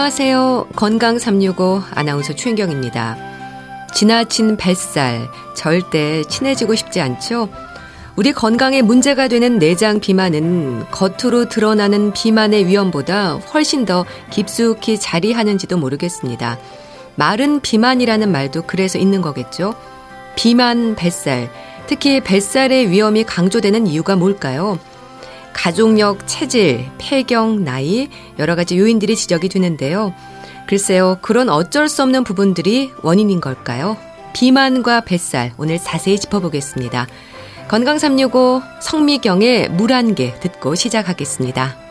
안녕하세요. 건강 365 아나운서 최인경입니다. 지나친 뱃살 절대 친해지고 싶지 않죠? 우리 건강에 문제가 되는 내장 비만은 겉으로 드러나는 비만의 위험보다 훨씬 더 깊숙이 자리하는지도 모르겠습니다. 마른 비만이라는 말도 그래서 있는 거겠죠? 비만, 뱃살, 특히 뱃살의 위험이 강조되는 이유가 뭘까요? 가족력, 체질, 폐경, 나이, 여러 가지 요인들이 지적이 되는데요. 글쎄요, 그런 어쩔 수 없는 부분들이 원인인 걸까요? 비만과 뱃살, 오늘 자세히 짚어보겠습니다. 건강 365 성미경의 물 한 개 듣고 시작하겠습니다.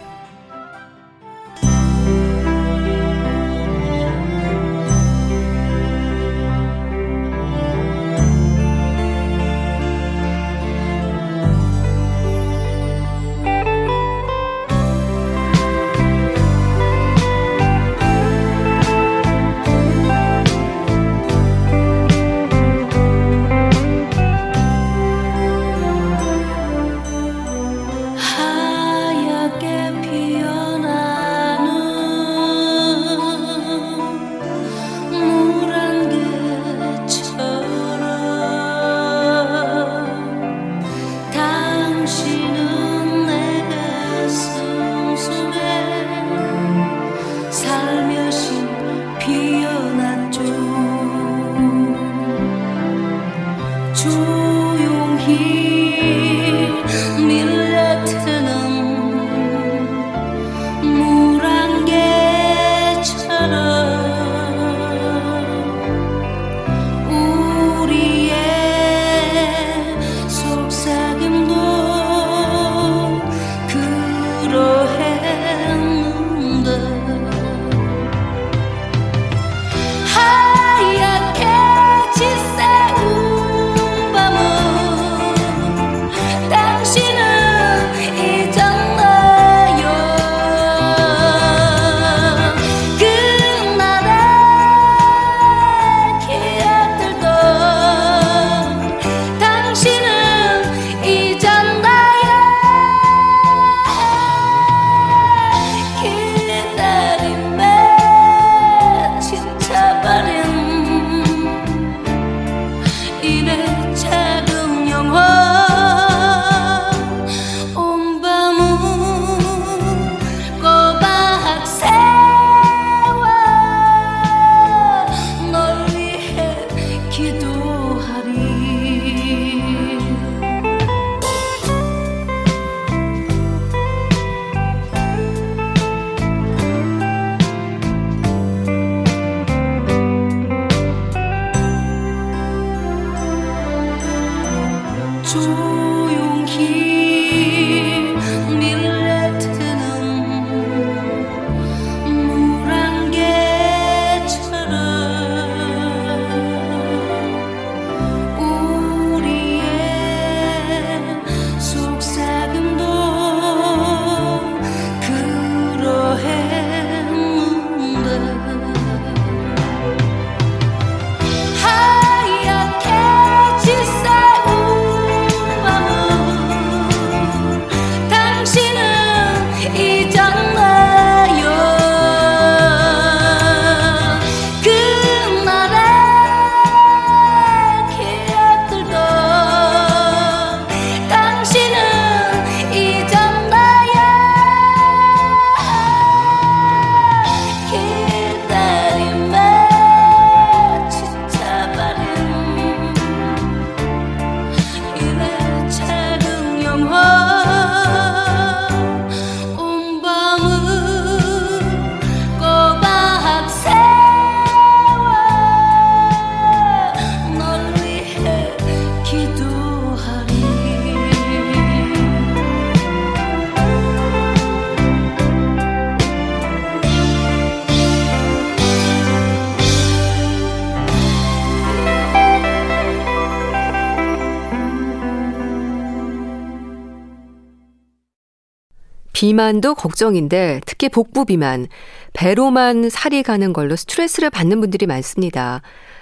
비만도 걱정인데 특히 복부 비만, 배로만 살이 가는 걸로 스트레스를 받는 분들이 많습니다.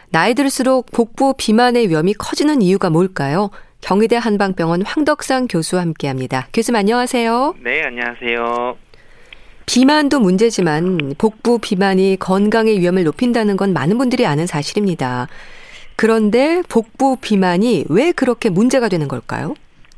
나이 들수록 복부 비만의 위험이 커지는 이유가 뭘까요? 경희대 한방병원 황덕상 교수와 함께 합니다. 교수님 안녕하세요. 네, 안녕하세요. 비만도 문제지만 복부 비만이 건강의 위험을 높인다는 건 많은 분들이 아는 사실입니다. 그런데 복부 비만이 왜 그렇게 문제가 되는 걸까요?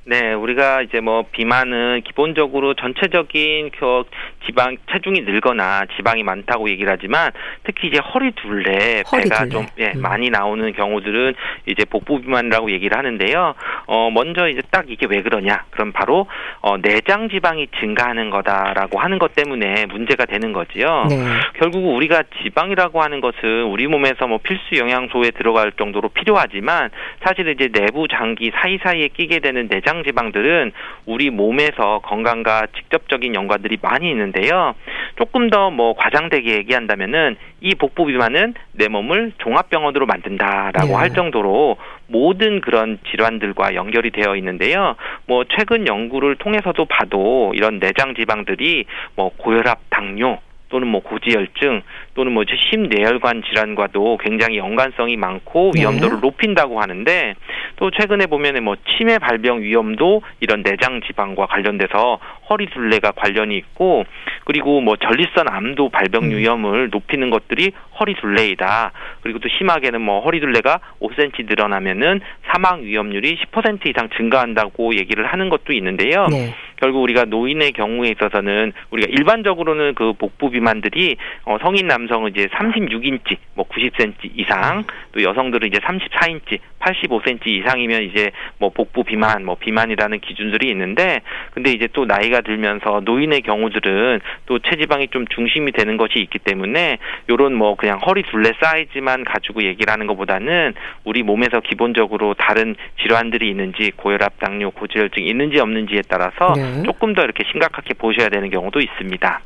네, 우리가 이제 뭐 비만은 기본적으로 전체적인 그 지방 체중이 늘거나 지방이 많다고 얘기를 하지만 특히 이제 허리 둘레, 허리 배가 둘레. 좀 예, 음. 많이 나오는 경우들은 이제 복부 비만이라고 얘기를 하는데요. 어 먼저 이제 딱 이게 왜 그러냐? 그럼 바로 어 내장 지방이 증가하는 거다라고 하는 것 때문에 문제가 되는 거지요. 네. 결국 우리가 지방이라고 하는 것은 우리 몸에서 뭐 필수 영양소에 들어갈 정도로 필요하지만 사실 이제 내부 장기 사이사이에 끼게 되는 내장 내장 지방들은 우리 몸에서 건강과 직접적인 연관들이 많이 있는데요. 조금 더 뭐 과장되게 얘기한다면은 이 복부 비만은 내 몸을 종합병원으로 만든다라고 네. 할 정도로 모든 그런 질환들과 연결이 되어 있는데요. 뭐 최근 연구를 통해서도 봐도 이런 내장 지방들이 뭐 고혈압, 당뇨 또는 뭐 고지혈증 또는 뭐 심뇌혈관 질환과도 굉장히 연관성이 많고 네. 위험도를 네. 높인다고 하는데 또 최근에 보면은 뭐 치매 발병 위험도 이런 내장 지방과 관련돼서 허리 둘레가 관련이 있고 그리고 뭐 전립선 암도 발병 음. 위험을 높이는 것들이 허리 둘레이다. 그리고 또 심하게는 뭐 허리 둘레가 5cm 늘어나면은 사망 위험률이 10% 이상 증가한다고 얘기를 하는 것도 있는데요. 네. 결국 우리가 노인의 경우에 있어서는 우리가 일반적으로는 그 복부 비만들이 어 성인 남성 은 이제 36인치, 뭐 90cm 이상, 또 여성들은 이제 34인치, 85cm 이상이면 이제 뭐 복부 비만, 뭐 비만이라는 기준들이 있는데, 근데 이제 또 나이가 들면서 노인의 경우들은 또 체지방이 좀 중심이 되는 것이 있기 때문에 요런 뭐 그냥 허리 둘레 사이즈만 가지고 얘기를 하는 것보다는 우리 몸에서 기본적으로 다른 질환들이 있는지 고혈압, 당뇨, 고지혈증 있는지 없는지에 따라서 네. 조금 더 이렇게 심각하게 보셔야 되는 경우도 있습니다.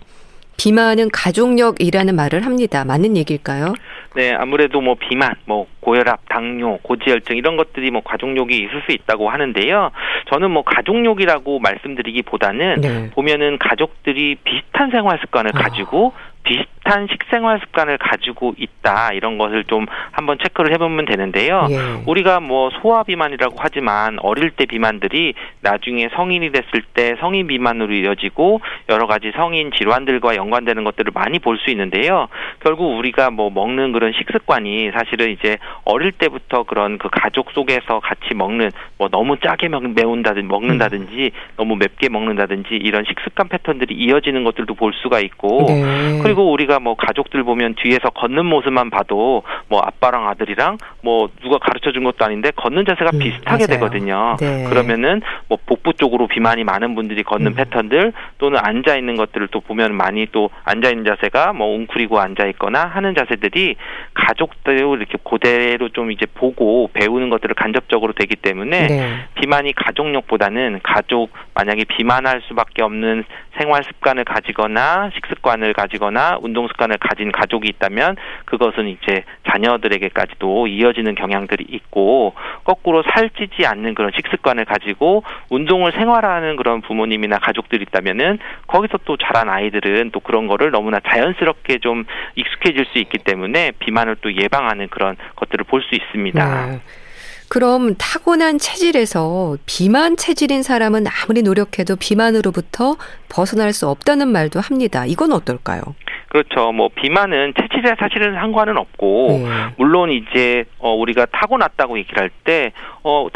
비만은 가족력이라는 말을 합니다. 맞는 얘기일까요? 네, 아무래도 뭐 비만, 뭐 고혈압, 당뇨, 고지혈증 이런 것들이 뭐 가족력이 있을 수 있다고 하는데요. 저는 뭐 가족력이라고 말씀드리기보다는 네. 보면은 가족들이 비슷한 생활 습관을 아. 가지고 비슷한 식생활 습관을 가지고 있다 이런 것을 좀 한번 체크를 해보면 되는데요. 예. 우리가 뭐 소아 비만이라고 하지만 어릴 때 비만들이 나중에 성인이 됐을 때 성인 비만으로 이어지고 여러 가지 성인 질환들과 연관되는 것들을 많이 볼 수 있는데요. 결국 우리가 뭐 먹는 그런 식습관이 사실은 이제 어릴 때부터 그런 그 가족 속에서 같이 먹는 뭐 너무 짜게 매운다든지 먹는다든지 음. 너무 맵게 먹는다든지 이런 식습관 패턴들이 이어지는 것들도 볼 수가 있고 네. 그리고 우리가 뭐 가족들 보면 뒤에서 걷는 모습만 봐도 뭐 아빠랑 아들이랑 뭐 누가 가르쳐 준 것도 아닌데 걷는 자세가 음, 비슷하게 맞아요. 되거든요. 네. 그러면은 뭐 복부 쪽으로 비만이 많은 분들이 걷는 음. 패턴들 또는 앉아 있는 것들을 또 보면 많이 또 앉아 있는 자세가 뭐 웅크리고 앉아 있거나 하는 자세들이 가족대로 이렇게 고대로 좀 이제 보고 배우는 것들을 간접적으로 되기 때문에 네. 비만이 가족력보다는 가족 만약에 비만할 수밖에 없는 생활 습관을 가지거나 식습관을 가지거나 운동 습관을 가진 가족이 있다면 그것은 이제 자녀들에게까지도 이어지는 경향들이 있고 거꾸로 살찌지 않는 그런 식습관을 가지고 운동을 생활하는 그런 부모님이나 가족들이 있다면은 거기서 또 자란 아이들은 또 그런 거를 너무나 자연스럽게 좀 익숙해질 수 있기 때문에 비만을 또 예방하는 그런 것들을 볼 수 있습니다. 네. 그럼 타고난 체질에서 비만 체질인 사람은 아무리 노력해도 비만으로부터 벗어날 수 없다는 말도 합니다. 이건 어떨까요? 그렇죠. 뭐 비만은 체질에 사실은 상관은 없고 네. 물론 이제 어 우리가 타고났다고 얘기를 할 때 어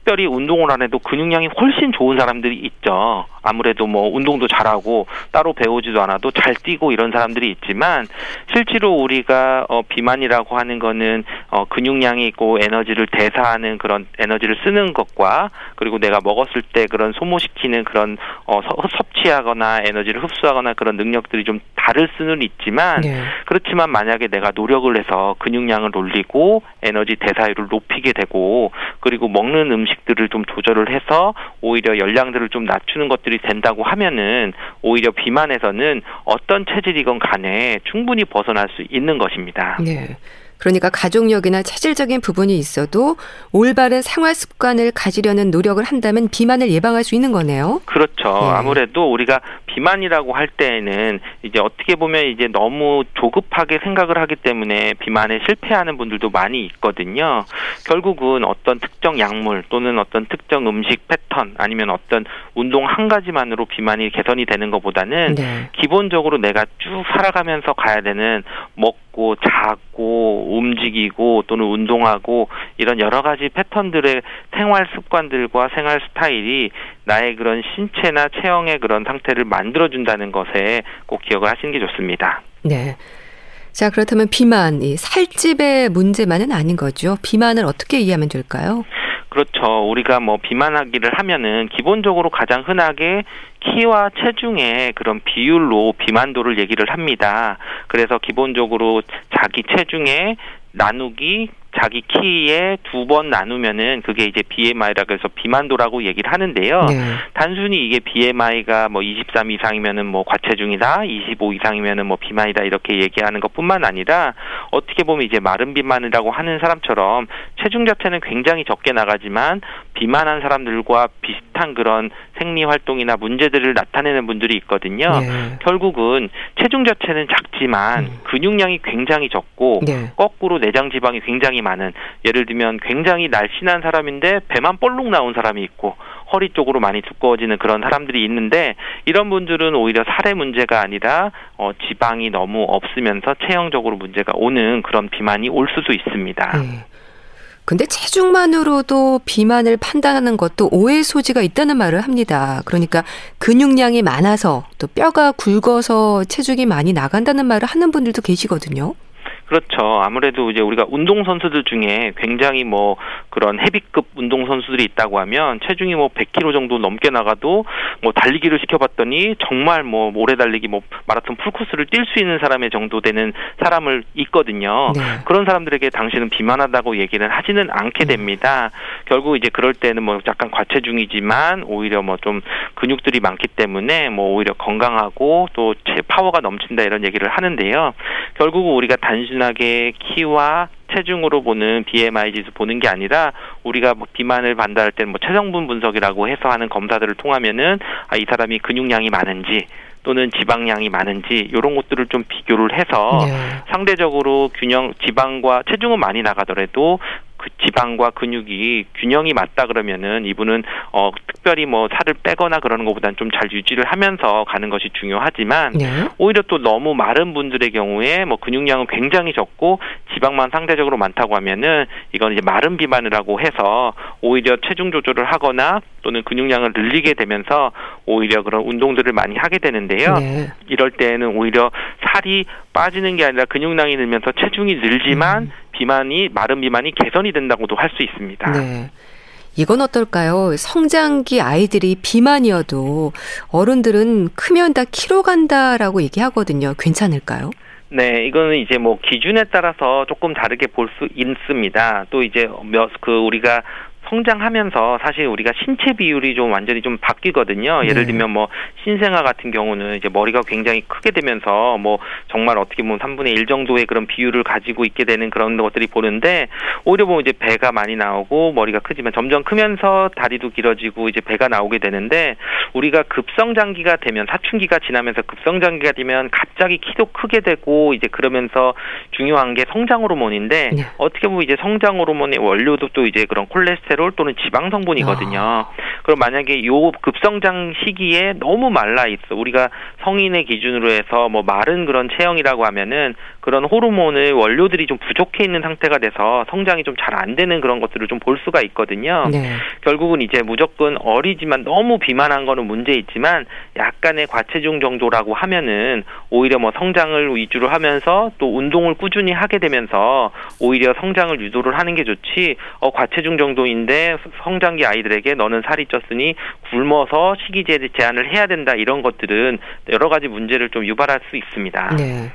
특별히 운동을 안 해도 근육량이 훨씬 좋은 사람들이 있죠. 아무래도 뭐 운동도 잘하고 따로 배우지도 않아도 잘 뛰고 이런 사람들이 있지만 실제로 우리가 어 비만이라고 하는 거는 어 근육량이 있고 에너지를 대사하는 그런 에너지를 쓰는 것과 그리고 내가 먹었을 때 그런 소모시키는 그런 어 섭취하거나 에너지를 흡수하거나 그런 능력들이 좀 다를 수는 있지만 네. 그렇지만 만약에 내가 노력을 해서 근육량을 올리고 에너지 대사율을 높이게 되고 그리고 먹는 음식 들을 좀 조절을 해서 오히려 열량들을 좀 낮추는 것들이 된다고 하면은 오히려 비만에서는 어떤 체질이건 간에 충분히 벗어날 수 있는 것입니다. 네. 그러니까 가족력이나 체질적인 부분이 있어도 올바른 생활 습관을 가지려는 노력을 한다면 비만을 예방할 수 있는 거네요. 그렇죠. 네. 아무래도 우리가 비만이라고 할 때에는 이제 어떻게 보면 이제 너무 조급하게 생각을 하기 때문에 비만에 실패하는 분들도 많이 있거든요. 결국은 어떤 특정 약물 또는 어떤 특정 음식 패턴 아니면 어떤 운동 한 가지만으로 비만이 개선이 되는 것보다는 네. 기본적으로 내가 쭉 살아가면서 가야 되는 먹고 자고 움직이고 또는 운동하고 이런 여러 가지 패턴들의 생활 습관들과 생활 스타일이 나의 그런 신체나 체형의 그런 상태를 만들어준다는 것에 꼭 기억을 하시는 게 좋습니다. 네. 자, 그렇다면 비만, 이 살집의 문제만은 아닌 거죠. 비만을 어떻게 이해하면 될까요? 그렇죠. 우리가 뭐 비만하기를 하면은 기본적으로 가장 흔하게 키와 체중의 그런 비율로 비만도를 얘기를 합니다. 그래서 기본적으로 자기 체중에 나누기 자기 키에 두 번 나누면은 그게 이제 BMI라고 해서 비만도라고 얘기를 하는데요. 네. 단순히 이게 BMI가 뭐 23 이상이면은 뭐 과체중이다, 25 이상이면은 뭐 비만이다 이렇게 얘기하는 것뿐만 아니라 어떻게 보면 이제 마른 비만이라고 하는 사람처럼 체중 자체는 굉장히 적게 나가지만 비만한 사람들과 비슷한 그런 생리 활동이나 문제들을 나타내는 분들이 있거든요. 네. 결국은 체중 자체는 작지만 음. 근육량이 굉장히 적고 네. 거꾸로 내장 지방이 굉장히 굉장히 많은 예를 들면 굉장히 날씬한 사람인데 배만 볼록 나온 사람이 있고 허리 쪽으로 많이 두꺼워지는 그런 사람들이 있는데 이런 분들은 오히려 살의 문제가 아니라 어, 지방이 너무 없으면서 체형적으로 문제가 오는 그런 비만이 올 수도 있습니다. 네. 근데 체중만으로도 비만을 판단하는 것도 오해 소지가 있다는 말을 합니다. 그러니까 근육량이 많아서 또 뼈가 굵어서 체중이 많이 나간다는 말을 하는 분들도 계시거든요. 그렇죠. 아무래도 이제 우리가 운동 선수들 중에 굉장히 뭐 그런 헤비급 운동 선수들이 있다고 하면 체중이 뭐 100kg 정도 넘게 나가도 뭐 달리기를 시켜봤더니 정말 뭐 오래 달리기 뭐 마라톤 풀 코스를 뛸 수 있는 사람의 정도 되는 사람을 있거든요. 네. 그런 사람들에게 당신은 비만하다고 얘기는 하지는 않게 네. 됩니다. 음. 결국 이제 그럴 때는 뭐 약간 과체중이지만 오히려 뭐 좀 근육들이 많기 때문에 뭐 오히려 건강하고 또 파워가 넘친다 이런 얘기를 하는데요. 결국 우리가 단순 단순하게 키와 체중으로 보는 BMI 지수 보는 게 아니라 우리가 뭐 비만을 판단할 때는 뭐 체성분 분석이라고 해서 하는 검사들을 통하면은 아, 이 사람이 근육량이 많은지 또는 지방량이 많은지 이런 것들을 좀 비교를 해서 네. 상대적으로 균형 지방과 체중은 많이 나가더라도 그 지방과 근육이 균형이 맞다 그러면은 이분은 어 특별히 뭐 살을 빼거나 그러는 것보다는 좀 잘 유지를 하면서 가는 것이 중요하지만 네. 오히려 또 너무 마른 분들의 경우에 뭐 근육량은 굉장히 적고 지방만 상대적으로 많다고 하면은 이건 이제 마른 비만이라고 해서 오히려 체중 조절을 하거나 또는 근육량을 늘리게 되면서 오히려 그런 운동들을 많이 하게 되는데요. 네. 이럴 때는 오히려 살이 빠지는 게 아니라 근육량이 늘면서 체중이 늘지만 음. 비만이 마른 비만이 개선이 된다고도 할 수 있습니다. 네. 이건 어떨까요? 성장기 아이들이 비만이어도 어른들은 크면 다 키로 간다라고 얘기하거든요. 괜찮을까요? 네, 이거는 이제 뭐 기준에 따라서 조금 다르게 볼 수 있습니다. 또 이제 몇 그 우리가 성장하면서 사실 우리가 신체 비율이 좀 완전히 좀 바뀌거든요. 예를 네. 들면 뭐 신생아 같은 경우는 이제 머리가 굉장히 크게 되면서 뭐 정말 어떻게 보면 3분의 1 정도의 그런 비율을 가지고 있게 되는 그런 것들이 보는데 오히려 보면 이제 배가 많이 나오고 머리가 크지만 점점 크면서 다리도 길어지고 이제 배가 나오게 되는데 우리가 급성장기가 되면 사춘기가 지나면서 급성장기가 되면 갑자기 키도 크게 되고 이제 그러면서 중요한 게 성장 호르몬인데 네. 어떻게 보면 이제 성장 호르몬의 원료도 또 이제 그런 콜레스테롤 콜레스테롤 또는 지방 성분이거든요. 아. 그럼 만약에 요 급성장 시기에 너무 말라 있어. 우리가 성인의 기준으로 해서 뭐 마른 그런 체형이라고 하면은 그런 호르몬의 원료들이 좀 부족해 있는 상태가 돼서 성장이 좀 잘 안 되는 그런 것들을 좀 볼 수가 있거든요. 네. 결국은 이제 무조건 어리지만 너무 비만한 거는 문제 있지만 약간의 과체중 정도라고 하면은 오히려 뭐 성장을 위주로 하면서 또 운동을 꾸준히 하게 되면서 오히려 성장을 유도를 하는 게 좋지 어 과체중 정도인데 성장기 아이들에게 너는 살이 쪘으니 굶어서 식이 제한을 해야 된다 이런 것들은 여러 가지 문제를 좀 유발할 수 있습니다. 네.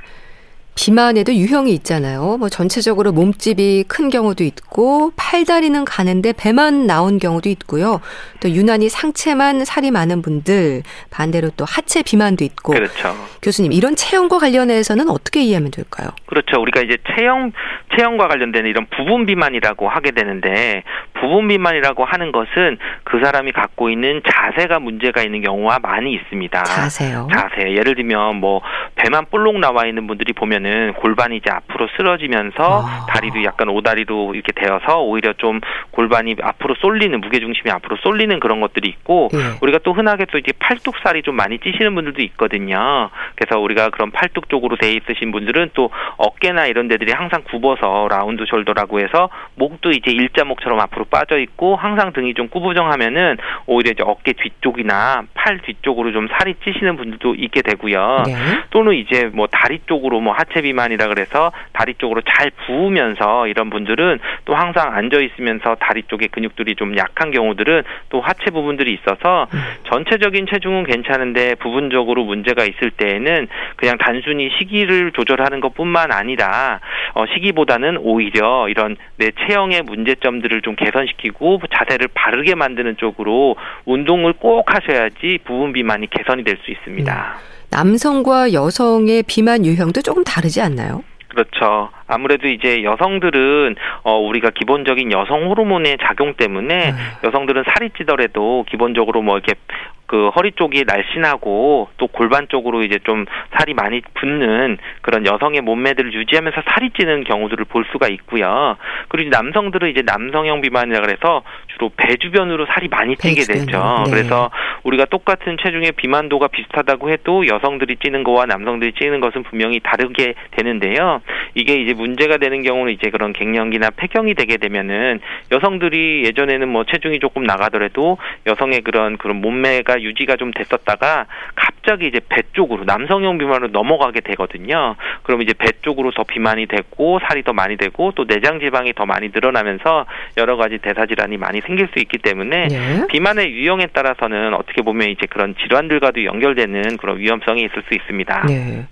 비만에도 유형이 있잖아요. 뭐 전체적으로 몸집이 큰 경우도 있고 팔다리는 가는데 배만 나온 경우도 있고요. 또 유난히 상체만 살이 많은 분들 반대로 또 하체 비만도 있고. 그렇죠. 교수님 이런 체형과 관련해서는 어떻게 이해하면 될까요? 그렇죠. 우리가 이제 체형 체형과 관련된 이런 부분 비만이라고 하게 되는데 부분 비만이라고 하는 것은 그 사람이 갖고 있는 자세가 문제가 있는 경우가 많이 있습니다. 자세요. 자세. 예를 들면 뭐 배만 볼록 나와 있는 분들이 보면 은 골반이 이제 앞으로 쓰러지면서 아. 다리도 약간 오다리로 이렇게 되어서 오히려 좀 골반이 앞으로 쏠리는 무게 중심이 앞으로 쏠리는 그런 것들이 있고 예. 우리가 또 흔하게 또 이제 팔뚝살이 좀 많이 찌시는 분들도 있거든요. 그래서 우리가 그런 팔뚝 쪽으로 돼 있으신 분들은 또 어깨나 이런 데들이 항상 굽어서 라운드 숄더라고 해서 목도 이제 일자목처럼 앞으로 빠져 있고 항상 등이 좀 꾸부정하면은 오히려 이제 어깨 뒤쪽이나 팔 뒤쪽으로 좀 살이 찌시는 분들도 있게 되고요. 네. 또는 이제 뭐 다리 쪽으로 뭐 하체 비만이라 그래서 다리 쪽으로 잘 부으면서 이런 분들은 또 항상 앉아 있으면서 다리 쪽에 근육들이 좀 약한 경우들은 또 하체 부분들이 있어서 음. 전체적인 체중은 괜찮은데 부분적으로 문제가 있을 때에는 그냥 단순히 시기를 조절하는 것뿐만 아니라 어, 시기보다는 오히려 이런 내 체형의 문제점들을 좀 개선시키고 자세를 바르게 만드는 쪽으로 운동을 꼭 하셔야지 부분 비만이 개선이 될 수 있습니다. 음. 남성과 여성의 비만 유형도 조금 다르지 않나요? 그렇죠. 아무래도 이제 여성들은 어 우리가 기본적인 여성 호르몬의 작용 때문에 네. 여성들은 살이 찌더라도 기본적으로 뭐 이렇게 그 허리 쪽이 날씬하고 또 골반 쪽으로 이제 좀 살이 많이 붙는 그런 여성의 몸매들을 유지하면서 살이 찌는 경우들을 볼 수가 있고요. 그리고 남성들은 이제 남성형 비만이라 그래서 주로 배 주변으로 살이 많이 찌게 되죠. 네. 그래서 우리가 똑같은 체중의 비만도가 비슷하다고 해도 여성들이 찌는 거와 남성들이 찌는 것은 분명히 다르게 되는데요. 이게 이제 문제가 되는 경우는 이제 그런 갱년기나 폐경이 되게 되면은 여성들이 예전에는 뭐 체중이 조금 나가더라도 여성의 그런 그런 몸매가 유지가 좀 됐었다가 갑자기 이제 배 쪽으로 남성형 비만으로 넘어가게 되거든요. 그럼 이제 배 쪽으로 더 비만이 되고 살이 더 많이 되고 또 내장 지방이 더 많이 늘어나면서 여러 가지 대사 질환이 많이 생길 수 있기 때문에 네. 비만의 유형에 따라서는 어떻게 보면 이제 그런 질환들과도 연결되는 그런 위험성이 있을 수 있습니다. 네.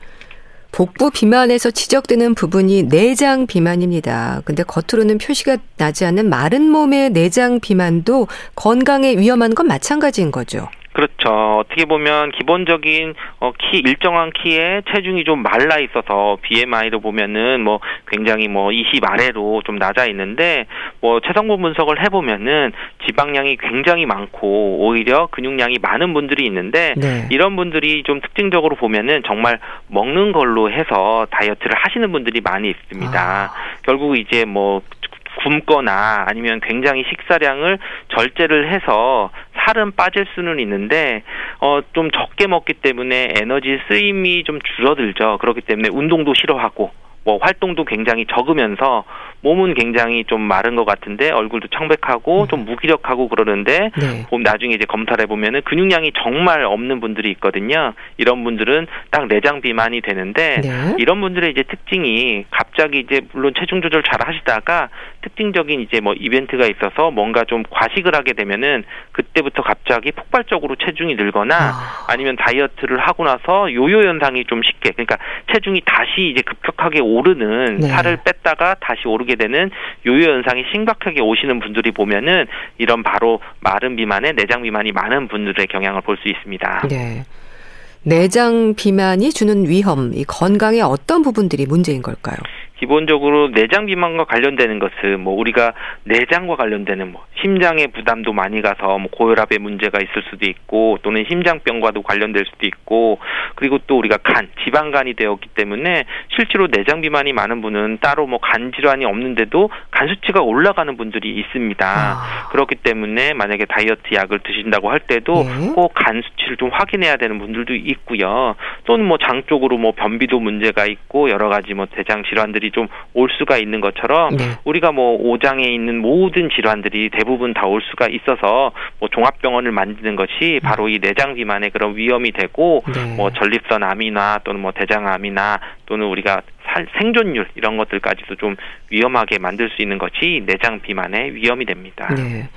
복부 비만에서 지적되는 부분이 내장 비만입니다. 근데 겉으로는 표시가 나지 않는 마른 몸의 내장 비만도 건강에 위험한 건 마찬가지인 거죠. 그렇죠. 어떻게 보면 기본적인 어, 키 일정한 키에 체중이 좀 말라 있어서 BMI로 보면은 뭐 굉장히 뭐 20 아래로 좀 낮아 있는데 뭐 체성분 분석을 해 보면은 지방량이 굉장히 많고 오히려 근육량이 많은 분들이 있는데 네. 이런 분들이 좀 특징적으로 보면은 정말 먹는 걸로 해서 다이어트를 하시는 분들이 많이 있습니다. 아. 결국 이제 뭐 굶거나 아니면 굉장히 식사량을 절제를 해서 살은 빠질 수는 있는데 어 좀 적게 먹기 때문에 에너지 쓰임이 좀 줄어들죠. 그렇기 때문에 운동도 싫어하고 뭐 활동도 굉장히 적으면서 몸은 굉장히 좀 마른 것 같은데 얼굴도 청백하고 음. 좀 무기력하고 그러는데 네. 나중에 이제 검사를 해보면은 근육량이 정말 없는 분들이 있거든요. 이런 분들은 딱 내장 비만이 되는데 네. 이런 분들의 이제 특징이 갑자기 이제 물론 체중 조절 잘 하시다가 특징적인 이제 뭐 이벤트가 있어서 뭔가 좀 과식을 하게 되면은 그때부터 갑자기 폭발적으로 체중이 늘거나 아. 니면 다이어트를 하고 나서 요요 현상이 좀 쉽게 그러니까 체중이 다시 이제 급격하게 오르는 네. 살을 뺐다가 다시 오르게 되는 요요 현상이 심각하게 오시는 분들이 보면은 이런 바로 마른 비만에 내장 비만이 많은 분들의 경향을 볼 수 있습니다. 네. 내장 비만이 주는 위험, 이 건강의 어떤 부분들이 문제인 걸까요? 기본적으로 내장 비만과 관련되는 것은 뭐 우리가 내장과 관련되는 뭐 심장의 부담도 많이 가서 뭐 고혈압의 문제가 있을 수도 있고 또는 심장병과도 관련될 수도 있고 그리고 또 우리가 간 지방간이 되었기 때문에 실제로 내장 비만이 많은 분은 따로 뭐 간 질환이 없는데도 간 수치가 올라가는 분들이 있습니다. 아. 그렇기 때문에 만약에 다이어트 약을 드신다고 할 때도 네. 꼭간 수치를 좀 확인해야 되는 분들도 있고요. 또는 뭐 장 쪽으로 뭐 변비도 문제가 있고 여러 가지 뭐 대장 질환들이 좀 올 수가 있는 것처럼 네. 우리가 뭐 오장에 있는 모든 질환들이 대부분 다 올 수가 있어서 뭐 종합병원을 만드는 것이 바로 이 내장 비만의 그런 위험이 되고 네. 뭐 전립선 암이나 또는 뭐 대장암이나 또는 우리가 살, 생존율 이런 것들까지도 좀 위험하게 만들 수 있는 것이 내장 비만의 위험이 됩니다. 네.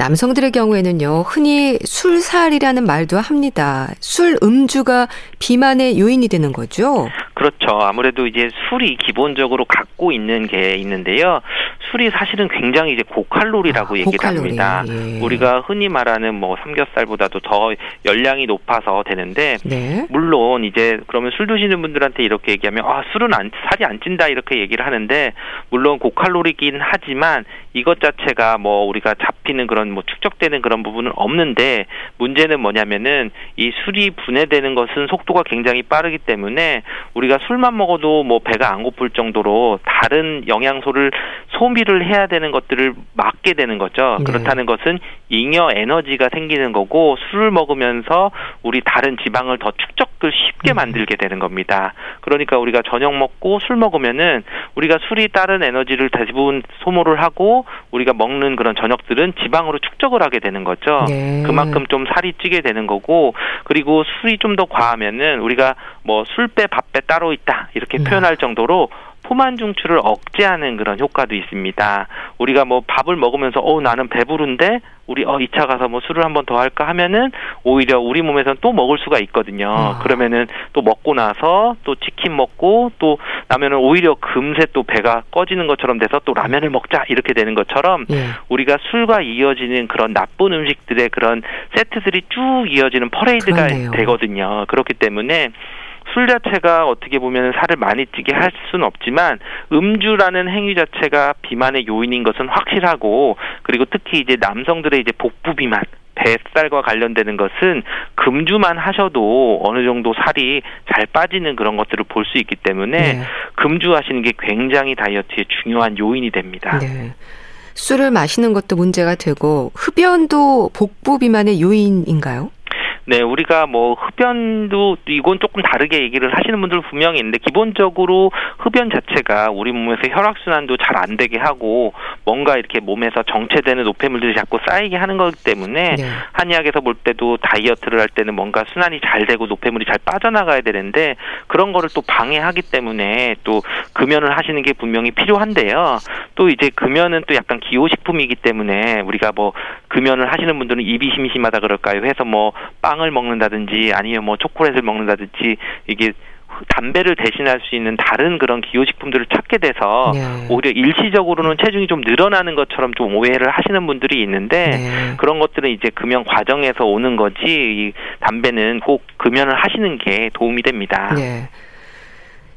남성들의 경우에는요, 흔히 술살이라는 말도 합니다. 술 음주가 비만의 요인이 되는 거죠? 그렇죠. 아무래도 이제 술이 기본적으로 갖고 있는 게 있는데요. 술이 사실은 굉장히 이제 고칼로리라고 아, 얘기를 고칼로리. 합니다. 예. 우리가 흔히 말하는 뭐 삼겹살보다도 더 열량이 높아서 되는데 네. 물론 이제 그러면 술 드시는 분들한테 이렇게 얘기하면 아 술은 안 살이 안 찐다 이렇게 얘기를 하는데 물론 고칼로리긴 하지만 이것 자체가 뭐 우리가 잡히는 그런 뭐 축적되는 그런 부분은 없는데 문제는 뭐냐면은 이 술이 분해되는 것은 속도가 굉장히 빠르기 때문에 우리가 술만 먹어도 뭐 배가 안 고플 정도로 다른 영양소를 소비를 해야 되는 것들을 막게 되는 거죠. 네. 그렇다는 것은 잉여 에너지가 생기는 거고 술을 먹으면서 우리 다른 지방을 더 축적을 쉽게 음. 만들게 되는 겁니다. 그러니까 우리가 저녁 먹고 술 먹으면은 우리가 술이 다른 에너지를 대부분 소모를 하고 우리가 먹는 그런 저녁들은 지방으로 축적을 하게 되는 거죠. 네. 그만큼 좀 살이 찌게 되는 거고 그리고 술이 좀 더 과하면은 우리가 뭐 술 빼 밥 빼 따로 있다 이렇게 네. 표현할 정도로 포만 중추를 억제하는 그런 효과도 있습니다. 우리가 뭐 밥을 먹으면서 어 나는 배부른데 우리 어 2차 가서 뭐 술을 한 번 더 할까 하면은 오히려 우리 몸에서는 또 먹을 수가 있거든요. 아. 그러면은 또 먹고 나서 또 치킨 먹고 또 라면은 오히려 금세 또 배가 꺼지는 것처럼 돼서 또 라면을 먹자 이렇게 되는 것처럼 예. 우리가 술과 이어지는 그런 나쁜 음식들의 그런 세트들이 쭉 이어지는 퍼레이드가 그러네요. 되거든요. 그렇기 때문에 술 자체가 어떻게 보면 살을 많이 찌게 할 수는 없지만 음주라는 행위 자체가 비만의 요인인 것은 확실하고 그리고 특히 이제 남성들의 이제 복부 비만 뱃살과 관련되는 것은 금주만 하셔도 어느 정도 살이 잘 빠지는 그런 것들을 볼 수 있기 때문에 네. 금주하시는 게 굉장히 다이어트에 중요한 요인이 됩니다. 네. 술을 마시는 것도 문제가 되고 흡연도 복부 비만의 요인인가요? 네, 우리가 뭐 흡연도 이건 조금 다르게 얘기를 하시는 분들 분명히 있는데 기본적으로 흡연 자체가 우리 몸에서 혈액 순환도 잘 안 되게 하고 뭔가 이렇게 몸에서 정체되는 노폐물들이 자꾸 쌓이게 하는 거기 때문에 네. 한의학에서 볼 때도 다이어트를 할 때는 뭔가 순환이 잘 되고 노폐물이 잘 빠져나가야 되는데 그런 거를 또 방해하기 때문에 또 금연을 하시는 게 분명히 필요한데요. 또 이제 금연은 또 약간 기호식품이기 때문에 우리가 뭐 금연을 하시는 분들은 입이 심심하다 그럴까요? 해서 뭐빵 빵을 먹는다든지 아니면 뭐 초콜릿을 먹는다든지 이게 담배를 대신할 수 있는 다른 그런 기호식품들을 찾게 돼서 네. 오히려 일시적으로는 체중이 좀 늘어나는 것처럼 좀 오해를 하시는 분들이 있는데 네. 그런 것들은 이제 금연 과정에서 오는 거지 이 담배는 꼭 금연을 하시는 게 도움이 됩니다. 네.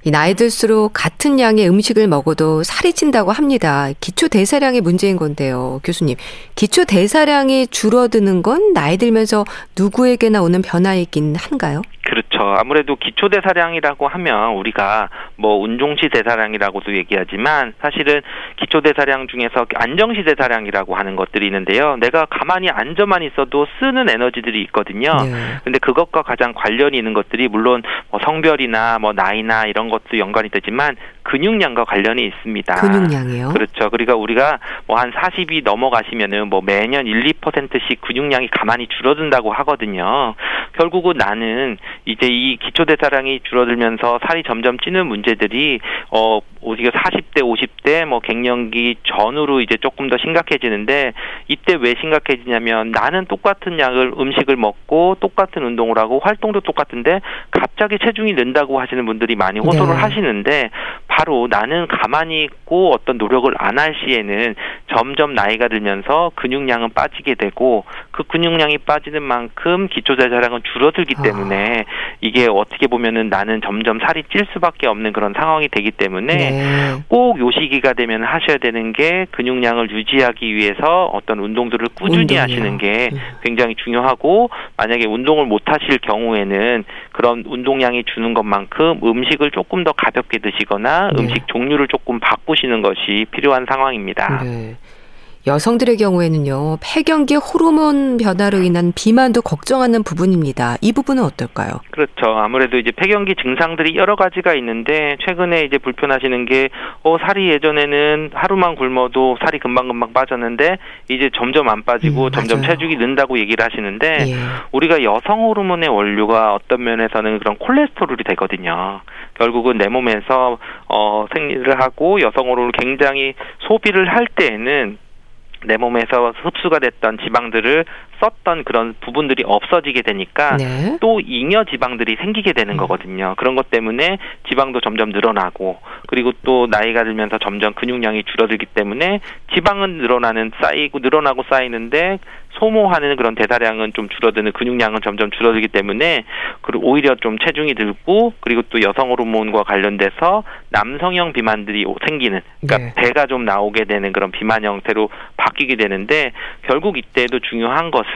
이 나이 들수록 같은 양의 음식을 먹어도 살이 찐다고 합니다. 기초 대사량이 문제인 건데요. 교수님, 기초 대사량이 줄어드는 건 나이 들면서 누구에게나 오는 변화이긴 한가요? 그렇죠. 아무래도 기초 대사량이라고 하면 우리가 뭐 운종시 대사량이라고도 얘기하지만 사실은 기초 대사량 중에서 안정시 대사량이라고 하는 것들이 있는데요. 내가 가만히 앉아만 있어도 쓰는 에너지들이 있거든요. 네. 근데 그것과 가장 관련이 있는 것들이 물론 뭐 성별이나 뭐 나이나 이런 것도 연관이 되지만 근육량과 관련이 있습니다. 근육량이요? 그렇죠. 그러니까 우리가 뭐 한 40이 넘어가시면은 뭐 매년 1, 2%씩 근육량이 가만히 줄어든다고 하거든요. 결국은 나는 이제 이 기초대사량이 줄어들면서 살이 점점 찌는 문제들이 어 우리가 40대, 50대 뭐 갱년기 전후로 이제 조금 더 심각해지는데 이때 왜 심각해지냐면 나는 똑같은 약을 음식을 먹고 똑같은 운동을 하고 활동도 똑같은데 갑자기 체중이 는다고 하시는 분들이 많이 호소를 네. 하시는데 바로 나는 가만히 있고 어떤 노력을 안 할 시에는 점점 나이가 들면서 근육량은 빠지게 되고 그 근육량이 빠지는 만큼 기초대사량은 줄어들기 아. 때문에 이게 어떻게 보면은 나는 점점 살이 찔 수밖에 없는 그런 상황이 되기 때문에 네. 꼭 요 시기가 되면 하셔야 되는 게 근육량을 유지하기 위해서 어떤 운동들을 꾸준히 운동이요. 하시는 게 음. 굉장히 중요하고 만약에 운동을 못 하실 경우에는 그런 운동량이 주는 것만큼 음식을 조금 더 가볍게 드시거나 네. 음식 종류를 조금 바꾸시는 것이 필요한 상황입니다. 네. 여성들의 경우에는요, 폐경기 호르몬 변화로 인한 비만도 걱정하는 부분입니다. 이 부분은 어떨까요? 그렇죠. 아무래도 이제 폐경기 증상들이 여러 가지가 있는데, 최근에 이제 불편하시는 게, 어, 살이 예전에는 하루만 굶어도 살이 금방금방 빠졌는데, 이제 점점 안 빠지고 음, 점점 체중이 는다고 얘기를 하시는데, 예. 우리가 여성 호르몬의 원료가 어떤 면에서는 그런 콜레스테롤이 되거든요. 결국은 내 몸에서 어 생리를 하고 여성 호르몬을 굉장히 소비를 할 때에는 내 몸에서 흡수가 됐던 지방들을 썼던 그런 부분들이 없어지게 되니까 네. 또 잉여 지방들이 생기게 되는 음. 거거든요. 그런 것 때문에 지방도 점점 늘어나고 그리고 또 나이가 들면서 점점 근육량이 줄어들기 때문에 지방은 늘어나는 쌓이고 늘어나고 쌓이는데 소모하는 그런 대사량은 좀 줄어드는 근육량은 점점 줄어들기 때문에 그리고 오히려 좀 체중이 들고 그리고 또 여성 호르몬과 관련돼서 남성형 비만들이 생기는 그러니까 네. 배가 좀 나오게 되는 그런 비만 형태로 바뀌게 되는데 결국 이때도 중요한 것은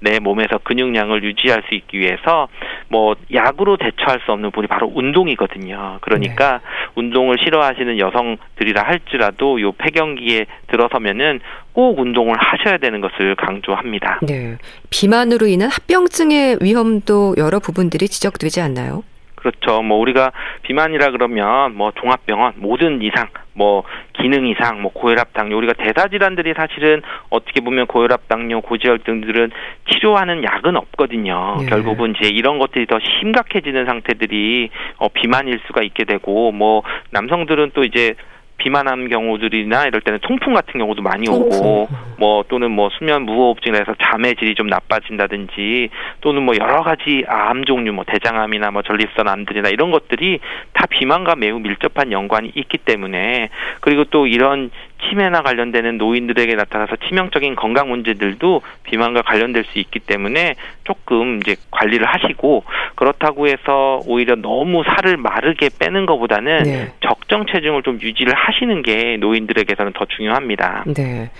내 몸에서 근육량을 유지할 수 있기 위해서 뭐 약으로 대처할 수 없는 부분이 바로 운동이거든요. 그러니까 네. 운동을 싫어하시는 여성들이라 할지라도 요 폐경기에 들어서면은 꼭 운동을 하셔야 되는 것을 강조합니다. 네. 비만으로 인한 합병증의 위험도 여러 부분들이 지적되지 않나요? 그렇죠. 뭐 우리가 비만이라 그러면 뭐 종합병원 모든 이상 뭐 기능 이상 뭐 고혈압 당뇨 우리가 대사 질환들이 사실은 어떻게 보면 고혈압 당뇨 고지혈증들은 치료하는 약은 없거든요. 예. 결국은 이제 이런 것들이 더 심각해지는 상태들이 어 비만일 수가 있게 되고 뭐 남성들은 또 이제 비만한 경우들이나 이럴 때는 통풍 같은 경우도 많이. 오고 뭐 또는 뭐 수면 무호흡증이라 해서 잠의 질이 좀 나빠진다든지 또는 뭐 여러 가지 암 종류 뭐 대장암이나 뭐 전립선 암들이나 이런 것들이 다 비만과 매우 밀접한 연관이 있기 때문에 그리고 또 이런 치매나 관련되는 노인들에게 나타나서 치명적인 건강 문제들도 비만과 관련될 수 있기 때문에 조금 이제 관리를 하시고 그렇다고 해서 오히려 너무 살을 마르게 빼는 것보다는 네. 적정 체중을 좀 유지를 하시는 게 노인들에게서는 더 중요합니다. 네.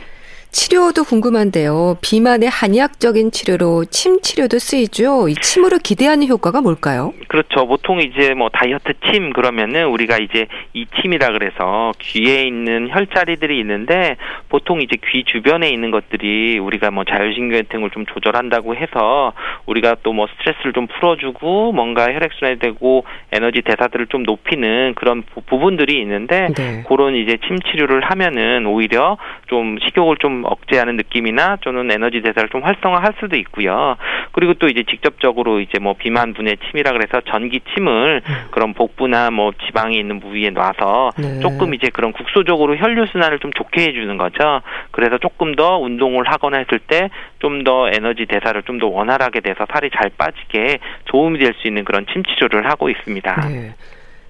치료도 궁금한데요. 비만의 한의학적인 치료로 침 치료도 쓰이죠. 이 침으로 기대하는 효과가 뭘까요? 그렇죠. 보통 이제 뭐 다이어트 침 그러면은 우리가 이제 이 침이라 그래서 귀에 있는 혈자리들이 있는데 보통 이제 귀 주변에 있는 것들이 우리가 뭐 자율신경계통을 좀 조절한다고 해서 우리가 또 뭐 스트레스를 좀 풀어주고 뭔가 혈액순환이 되고 에너지 대사들을 좀 높이는 그런 부분들이 있는데 네. 그런 이제 침 치료를 하면은 오히려 좀 식욕을 좀 억제하는 느낌이나 또는 에너지 대사를 좀 활성화할 수도 있고요. 그리고 또 이제 직접적으로 이제 뭐 비만 분해 침이라 그래서 전기 침을 음. 그런 복부나 뭐 지방이 있는 부위에 놔서 네. 조금 이제 그런 국소적으로 혈류 순환을 좀 좋게 해주는 거죠. 그래서 조금 더 운동을 하거나 했을 때 좀 더 에너지 대사를 좀 더 원활하게 돼서 살이 잘 빠지게 도움이 될 수 있는 그런 침 치료를 하고 있습니다. 네.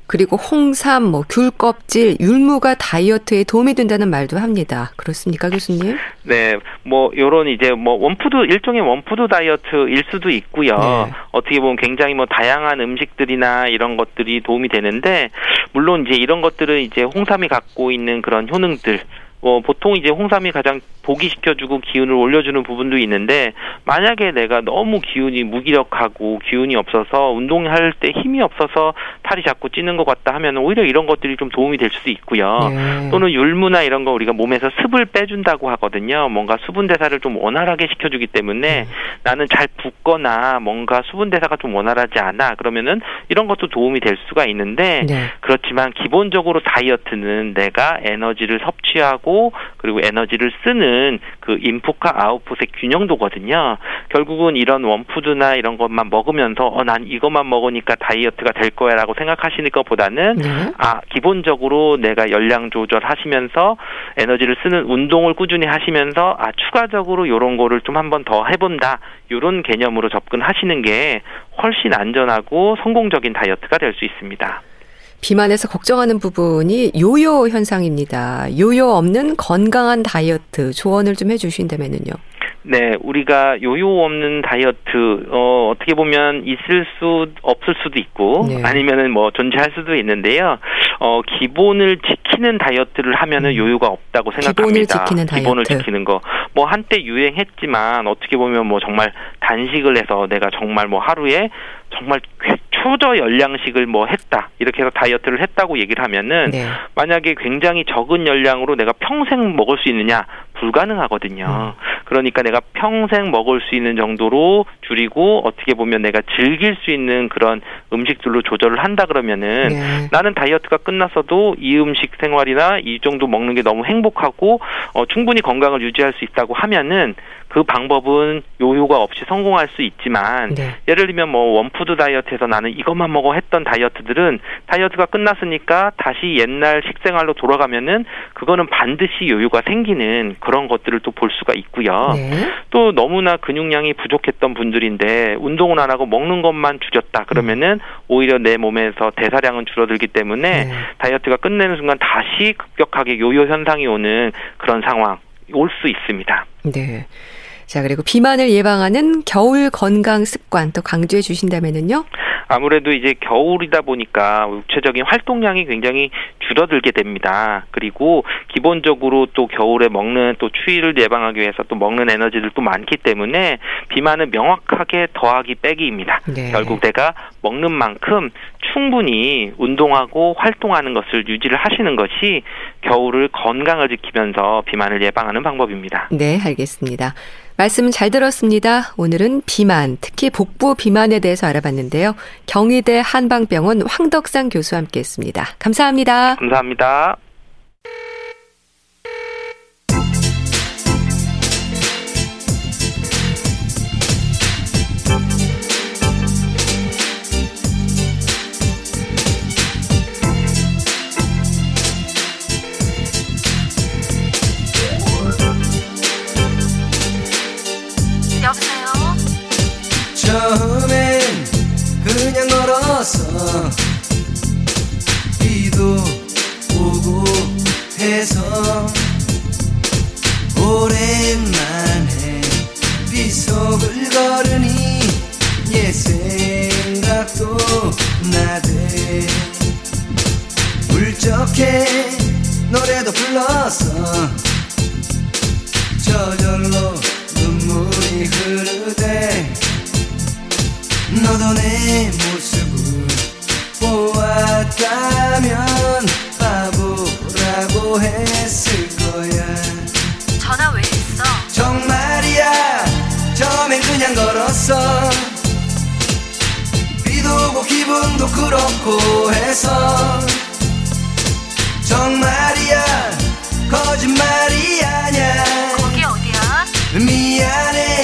그리고 홍삼, 뭐 귤 껍질, 율무가 다이어트에 도움이 된다는 말도 합니다. 그렇습니까, 교수님? 네, 뭐 요런 이제 뭐 one food 일종의 one food 다이어트일 수도 있고요. 네. 어떻게 보면 굉장히 뭐 다양한 음식들이나 이런 것들이 도움이 되는데 물론 이제 이런 것들은 이제 홍삼이 갖고 있는 그런 효능들 어, 보통 이제 홍삼이 가장 보기시켜주고 기운을 올려주는 부분도 있는데 만약에 내가 너무 기운이 무기력하고 기운이 없어서 운동할 때 힘이 없어서 팔이 자꾸 찌는 것 같다 하면 오히려 이런 것들이 좀 도움이 될 수도 있고요. 네. 또는 율무나 이런 거 우리가 몸에서 습을 빼준다고 하거든요. 뭔가 수분 대사를 좀 원활하게 시켜주기 때문에 네. 나는 잘 붓거나 뭔가 수분 대사가 좀 원활하지 않아 그러면은 이런 것도 도움이 될 수가 있는데 네. 그렇지만 기본적으로 다이어트는 내가 에너지를 섭취하고 그리고 에너지를 쓰는 그 인풋과 아웃풋의 균형도거든요. 결국은 이런 원푸드나 이런 것만 먹으면서 어, 난 이것만 먹으니까 다이어트가 될 거야라고 생각하시는 것보다는 네. 아 기본적으로 내가 열량 조절하시면서 에너지를 쓰는 운동을 꾸준히 하시면서 아 추가적으로 이런 거를 좀 한번 더 해본다 이런 개념으로 접근하시는 게 훨씬 안전하고 성공적인 다이어트가 될 수 있습니다. 비만에서 걱정하는 부분이 요요 현상입니다. 요요 없는 건강한 다이어트 조언을 좀 해주신다면요. 네, 우리가 요요 없는 다이어트 어 어떻게 보면 있을 수 없을 수도 있고 네. 아니면은 뭐 존재할 수도 있는데요. 어 기본을 지키는 다이어트를 하면은 음. 요요가 없다고 생각합니다. 기본을 지키는 다이어트. 기본을 지키는 거. 뭐 한때 유행했지만 어떻게 보면 뭐 정말 단식을 해서 내가 정말 뭐 하루에 정말 초저 열량식을 뭐 했다 이렇게 해서 다이어트를 했다고 얘기를 하면은 네. 만약에 굉장히 적은 열량으로 내가 평생 먹을 수 있느냐 불가능하거든요. 음. 그러니까 내가 평생 먹을 수 있는 정도로 줄이고 어떻게 보면 내가 즐길 수 있는 그런 음식들로 조절을 한다 그러면은 네. 나는 다이어트가 끝났어도 이 음식 생활이나 이 정도 먹는 게 너무 행복하고 어, 충분히 건강을 유지할 수 있다고 하면은 그 방법은 요요가 없이 성공할 수 있지만 네. 예를 들면 뭐 원푸드 다이어트에서 나는 이것만 먹어 했던 다이어트들은 다이어트가 끝났으니까 다시 옛날 식생활로 돌아가면은 그거는 반드시 요요가 생기는 그런 것들을 또 볼 수가 있고요. 네. 또 너무나 근육량이 부족했던 분들인데 운동을 안 하고 먹는 것만 줄였다 그러면은 음. 오히려 내 몸에서 대사량은 줄어들기 때문에 네. 다이어트가 끝내는 순간 다시 급격하게 요요 현상이 오는 그런 상황 올 수 있습니다. 네. 자, 그리고 비만을 예방하는 겨울 건강 습관 또 강조해 주신다면은요? 아무래도 이제 겨울이다 보니까 육체적인 활동량이 굉장히 줄어들게 됩니다. 그리고 기본적으로 또 겨울에 먹는 또 추위를 예방하기 위해서 또 먹는 에너지들도 많기 때문에 비만은 명확하게 더하기 빼기입니다. 네. 결국 내가 먹는 만큼 충분히 운동하고 활동하는 것을 유지를 하시는 것이 겨울을 건강을 지키면서 비만을 예방하는 방법입니다. 네, 알겠습니다. 말씀 잘 들었습니다. 오늘은 비만, 특히 복부 비만에 대해서 알아봤는데요. 경희대 한방병원 황덕상 교수와 함께 했습니다. 감사합니다. 감사합니다. 걸었어. 비도 오고 해서 오랜만에 비속을 걸으니 옛 생각도 나대. 울적해 노래도 불렀어 그렇고 해서 정말이야 거짓말이 아냐 거기 어디야? 미안해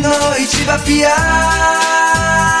너희 집 앞이야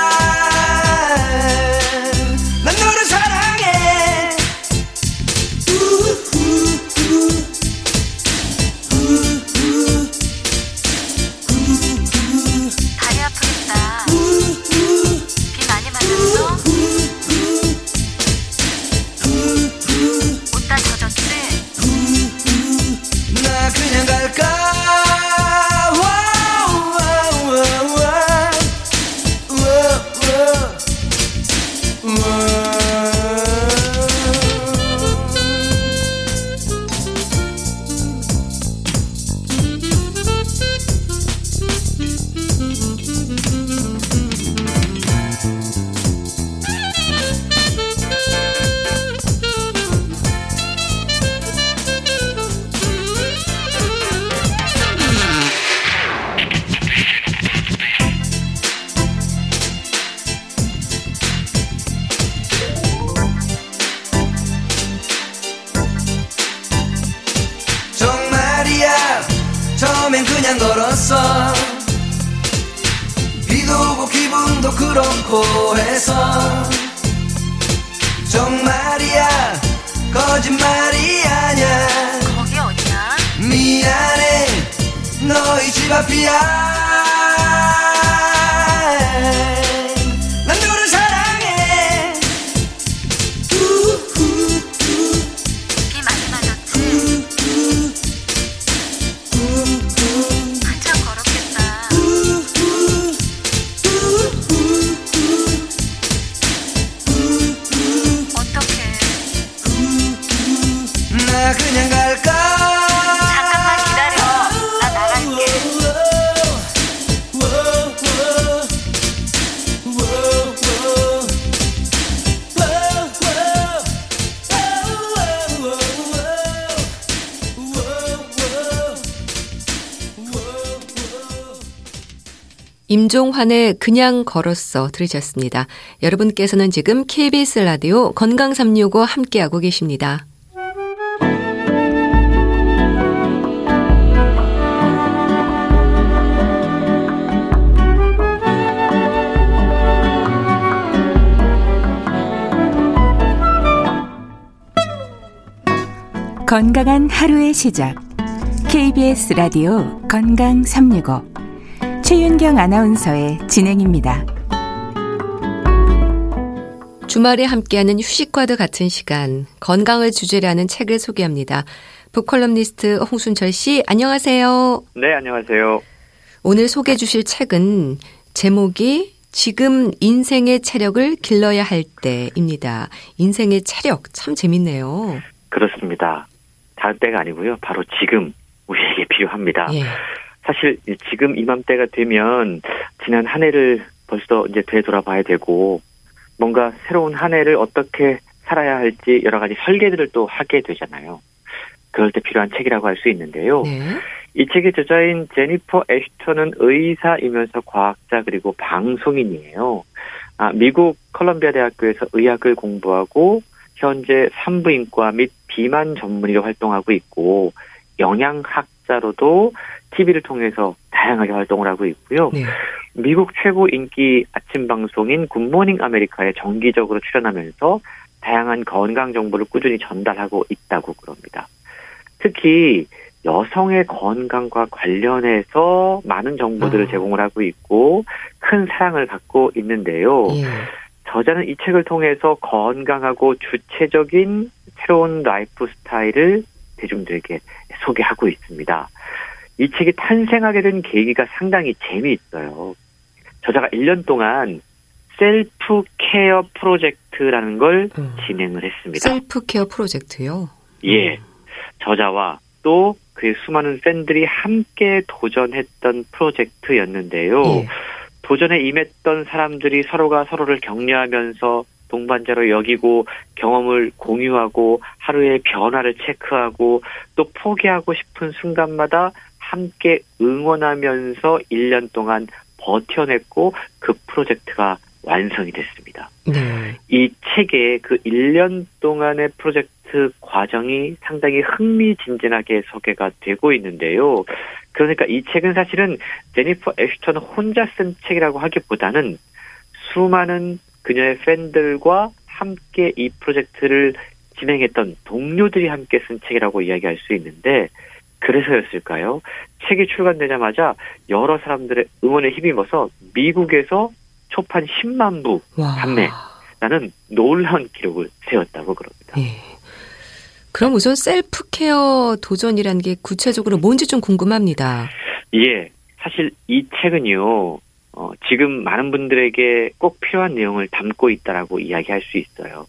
임종환의 그냥 걸었어 들으셨습니다. 여러분께서는 지금 KBS 라디오 건강 365 함께하고 계십니다. 건강한 하루의 시작. KBS 라디오 건강 365 최윤경 아나운서의 진행입니다. 주말에 함께하는 휴식과도 같은 시간 건강을 주제로 하는 책을 소개합니다. 북컬럼니스트 홍순철 씨 안녕하세요. 네, 안녕하세요. 오늘 소개해 주실 책은 제목이 지금 인생의 체력을 길러야 할 때입니다. 인생의 체력 참 재밌네요. 그렇습니다. 다른 때가 아니고요. 바로 지금 우리에게 필요합니다. 예. 사실 지금 이맘때가 되면 지난 한 해를 벌써 이제 되돌아봐야 되고 뭔가 새로운 한 해를 어떻게 살아야 할지 여러 가지 설계들을 또 하게 되잖아요. 그럴 때 필요한 책이라고 할 수 있는데요. 네. 이 책의 저자인 제니퍼 애슈턴은 의사이면서 과학자 그리고 방송인이에요. 아, 미국 컬럼비아 대학교에서 의학을 공부하고 현재 산부인과 및 비만 전문의로 활동하고 있고 영양학 자로도 TV를 통해서 다양하게 활동을 하고 있고요. 네. 미국 최고 인기 아침 방송인 굿모닝 아메리카에 정기적으로 출연하면서 다양한 건강 정보를 꾸준히 전달하고 있다고 그럽니다. 특히 여성의 건강과 관련해서 많은 정보들을 아. 제공을 하고 있고 큰 사랑을 받고 있는데요. 예. 저자는 이 책을 통해서 건강하고 주체적인 새로운 라이프 스타일을 대중들에게 소개하고 있습니다. 이 책이 탄생하게 된 계기가 상당히 재미있어요. 저자가 1년 동안 self care 프로젝트라는 걸 음. 진행을 했습니다. self care 프로젝트요. 예. 저자와 또 그의 수많은 팬들이 함께 도전했던 프로젝트였는데요. 예. 도전에 임했던 사람들이 서로가 서로를 격려하면서 동반자로 여기고 경험을 공유하고 하루의 변화를 체크하고 또 포기하고 싶은 순간마다 함께 응원하면서 1년 동안 버텨냈고 그 프로젝트가 완성이 됐습니다. 네. 이 책의 그 1년 동안의 프로젝트 과정이 상당히 흥미진진하게 소개가 되고 있는데요. 그러니까 이 책은 사실은 제니퍼 애슈턴 혼자 쓴 책이라고 하기보다는 수많은 그녀의 팬들과 함께 이 프로젝트를 진행했던 동료들이 함께 쓴 책이라고 이야기할 수 있는데 그래서였을까요? 책이 출간되자마자 여러 사람들의 응원에 힘입어서 미국에서 초판 10만 부 와. 판매. 라는 놀라운 기록을 세웠다고 그럽니다. 예. 그럼 우선 셀프 케어 도전이라는 게 구체적으로 뭔지 좀 궁금합니다. 예, 사실 이 책은요, 어, 지금 많은 분들에게 꼭 필요한 내용을 담고 있다라고 이야기할 수 있어요.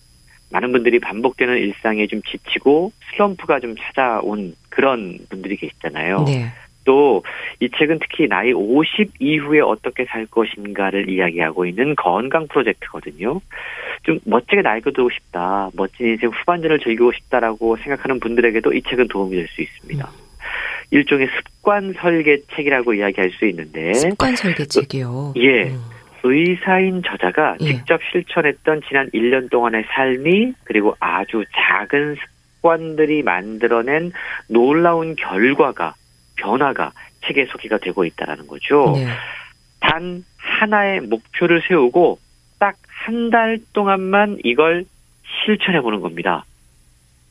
많은 분들이 반복되는 일상에 좀 지치고 슬럼프가 좀 찾아온 그런 분들이 계시잖아요. 네. 또이 책은 특히 나이 50 이후에 어떻게 살 것인가를 이야기하고 있는 건강 프로젝트거든요. 좀 멋지게 나이가 들고 싶다, 멋진 인생 후반전을 즐기고 싶다라고 생각하는 분들에게도 이 책은 도움이 될 수 있습니다. 일종의 습관 설계 책이라고 이야기할 수 있는데 습관 설계책이요. 예. 음. 의사인 저자가 예. 직접 실천했던 지난 1년 동안의 삶이 그리고 아주 작은 습관들이 만들어낸 놀라운 결과가 변화가 책에 소개가 되고 있다라는 거죠. 네. 단 하나의 목표를 세우고 딱 한 달 동안만 이걸 실천해 보는 겁니다.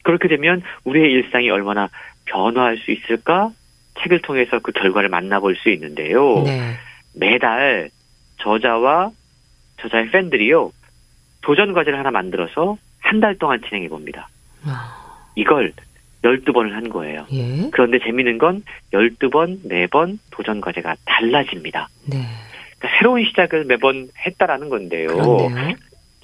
그렇게 되면 우리의 일상이 얼마나 변화할 수 있을까? 책을 통해서 그 결과를 만나볼 수 있는데요. 네. 매달 저자와 저자의 팬들이요 도전 과제를 하나 만들어서 한 달 동안 진행해 봅니다. 아, 이걸 12번을 한 거예요. 예. 그런데 재미있는 건 12번, 매번 도전 과제가 달라집니다. 네. 그러니까 새로운 시작을 매번 했다라는 건데요. 그런데요.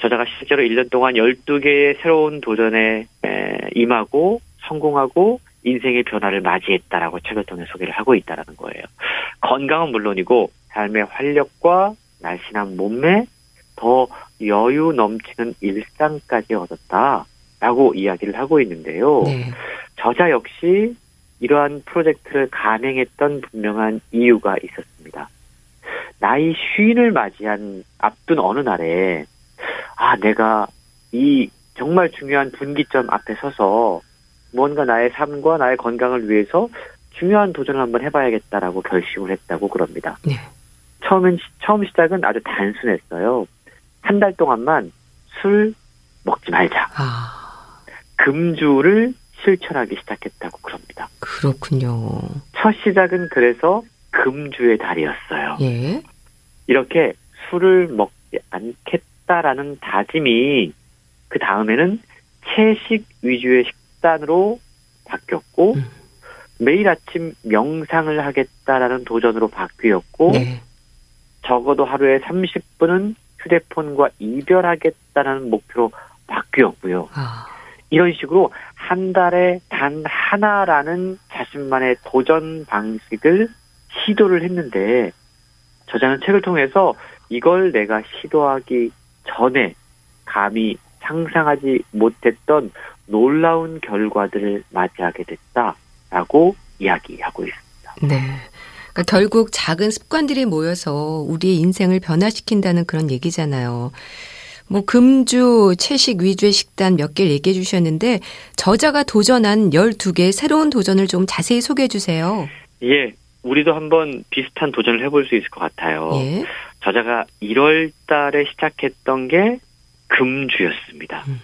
저자가 실제로 1년 동안 12개의 새로운 도전에 에, 임하고 성공하고 인생의 변화를 맞이했다라고 책을 통해 소개를 하고 있다라는 거예요. 건강은 물론이고 삶의 활력과 날씬한 몸매, 더 여유 넘치는 일상까지 얻었다라고 이야기를 하고 있는데요. 네. 저자 역시 이러한 프로젝트를 감행했던 분명한 이유가 있었습니다. 나이 쉰을 맞이한 앞둔 어느 날에 아 내가 이 정말 중요한 분기점 앞에 서서 뭔가 나의 삶과 나의 건강을 위해서 중요한 도전을 한번 해봐야겠다라고 결심을 했다고 그럽니다. 네. 처음엔 처음 시작은 아주 단순했어요. 한 달 동안만 술 먹지 말자. 아, 금주를 실천하기 시작했다고 그럽니다. 그렇군요. 첫 시작은 그래서 금주의 달이었어요. 예. 이렇게 술을 먹지 않겠다라는 다짐이 그 다음에는 채식 위주의 식 단으로 바뀌었고 음. 매일 아침 명상을 하겠다라는 도전으로 바뀌었고 네. 적어도 하루에 30분은 휴대폰과 이별하겠다는 목표로 바뀌었고요. 아, 이런 식으로 한 달에 단 하나라는 자신만의 도전 방식을 시도를 했는데 저자는 책을 통해서 이걸 내가 시도하기 전에 감히 상상하지 못했던 놀라운 결과들을 맞이하게 됐다라고 이야기하고 있습니다. 네. 그러니까 결국 작은 습관들이 모여서 우리의 인생을 변화시킨다는 그런 얘기잖아요. 뭐 금주 채식 위주의 식단 몇 개를 얘기해 주셨는데 저자가 도전한 12개의 새로운 도전을 좀 자세히 소개해 주세요. 예, 우리도 한번 비슷한 도전을 해볼 수 있을 것 같아요. 예. 저자가 1월 달에 시작했던 게 금주였습니다. 음.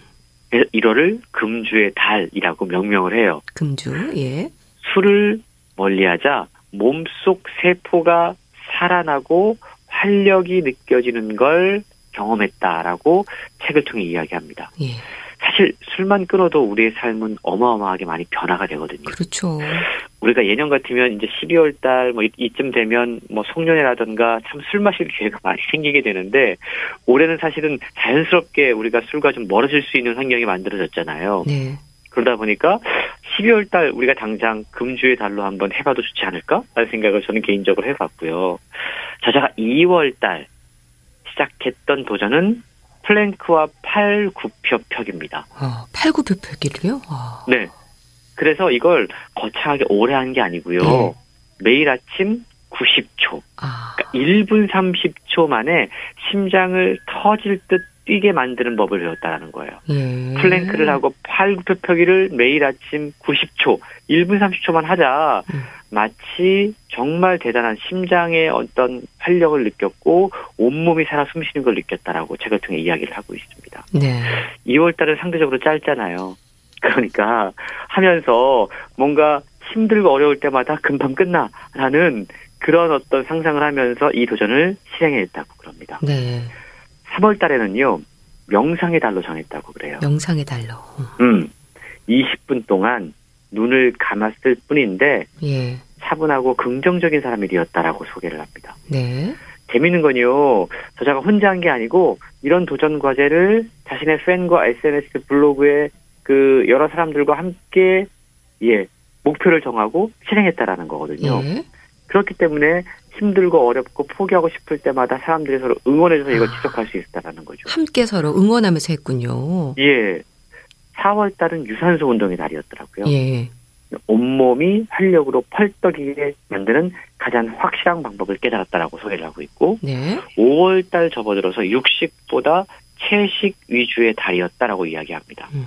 그래서 1월을 금주의 달이라고 명명을 해요. 금주. 예. 술을 멀리하자 몸속 세포가 살아나고 활력이 느껴지는 걸 경험했다라고 책을 통해 이야기합니다. 예. 사실 술만 끊어도 우리의 삶은 어마어마하게 많이 변화가 되거든요. 그렇죠. 우리가 예년 같으면 이제 12월 달 뭐 이쯤 되면 뭐 송년회라든가 참 술 마실 기회가 많이 생기게 되는데 올해는 사실은 자연스럽게 우리가 술과 좀 멀어질 수 있는 환경이 만들어졌잖아요. 네. 그러다 보니까 12월 달 우리가 당장 금주의 달로 한번 해봐도 좋지 않을까라는 생각을 저는 개인적으로 해봤고요. 저자가 2월 달 시작했던 도전은 플랭크와 팔굽혀펴기입니다. 어, 팔굽혀펴기를요? 아. 네. 그래서 이걸 거창하게 오래 한 게 아니고요. 네. 매일 아침 90초, 아. 그러니까 1분 30초 만에 심장을 터질 듯 뛰게 만드는 법을 배웠다는 거예요. 예. 플랭크를 하고 팔굽혀 펴기를 매일 아침 90초, 1분 30초만 하자 음. 마치 정말 대단한 심장의 어떤 활력을 느꼈고 온몸이 살아 숨쉬는 걸 느꼈다라고 책을 통해 이야기를 하고 있습니다. 네. 2월 달은 상대적으로 짧잖아요. 그러니까 하면서 뭔가 힘들고 어려울 때마다 금방 끝나라는 그런 어떤 상상을 하면서 이 도전을 실행했다고 그럽니다. 네. 3월 달에는요, 명상의 달로 정했다고 그래요. 명상의 달로. 음, 20분 동안 눈을 감았을 뿐인데 예. 차분하고 긍정적인 사람이 되었다라고 소개를 합니다. 네. 재밌는 건요, 저자가 혼자 한 게 아니고 이런 도전 과제를 자신의 팬과 SNS 블로그에 그 여러 사람들과 함께 예 목표를 정하고 실행했다라는 거거든요. 예. 그렇기 때문에 힘들고 어렵고 포기하고 싶을 때마다 사람들이 서로 응원해줘서 이걸 아. 지속할 수 있다라는 거죠. 함께 서로 응원하면서 했군요. 예. 4월 달은 유산소 운동의 달이었더라고요. 예. 온몸이 활력으로 펄떡이게 만드는 가장 확실한 방법을 깨달았다라고 소개를 하고 있고 네. 5월 달 접어들어서 육식보다 채식 위주의 달이었다라고 이야기합니다. 음.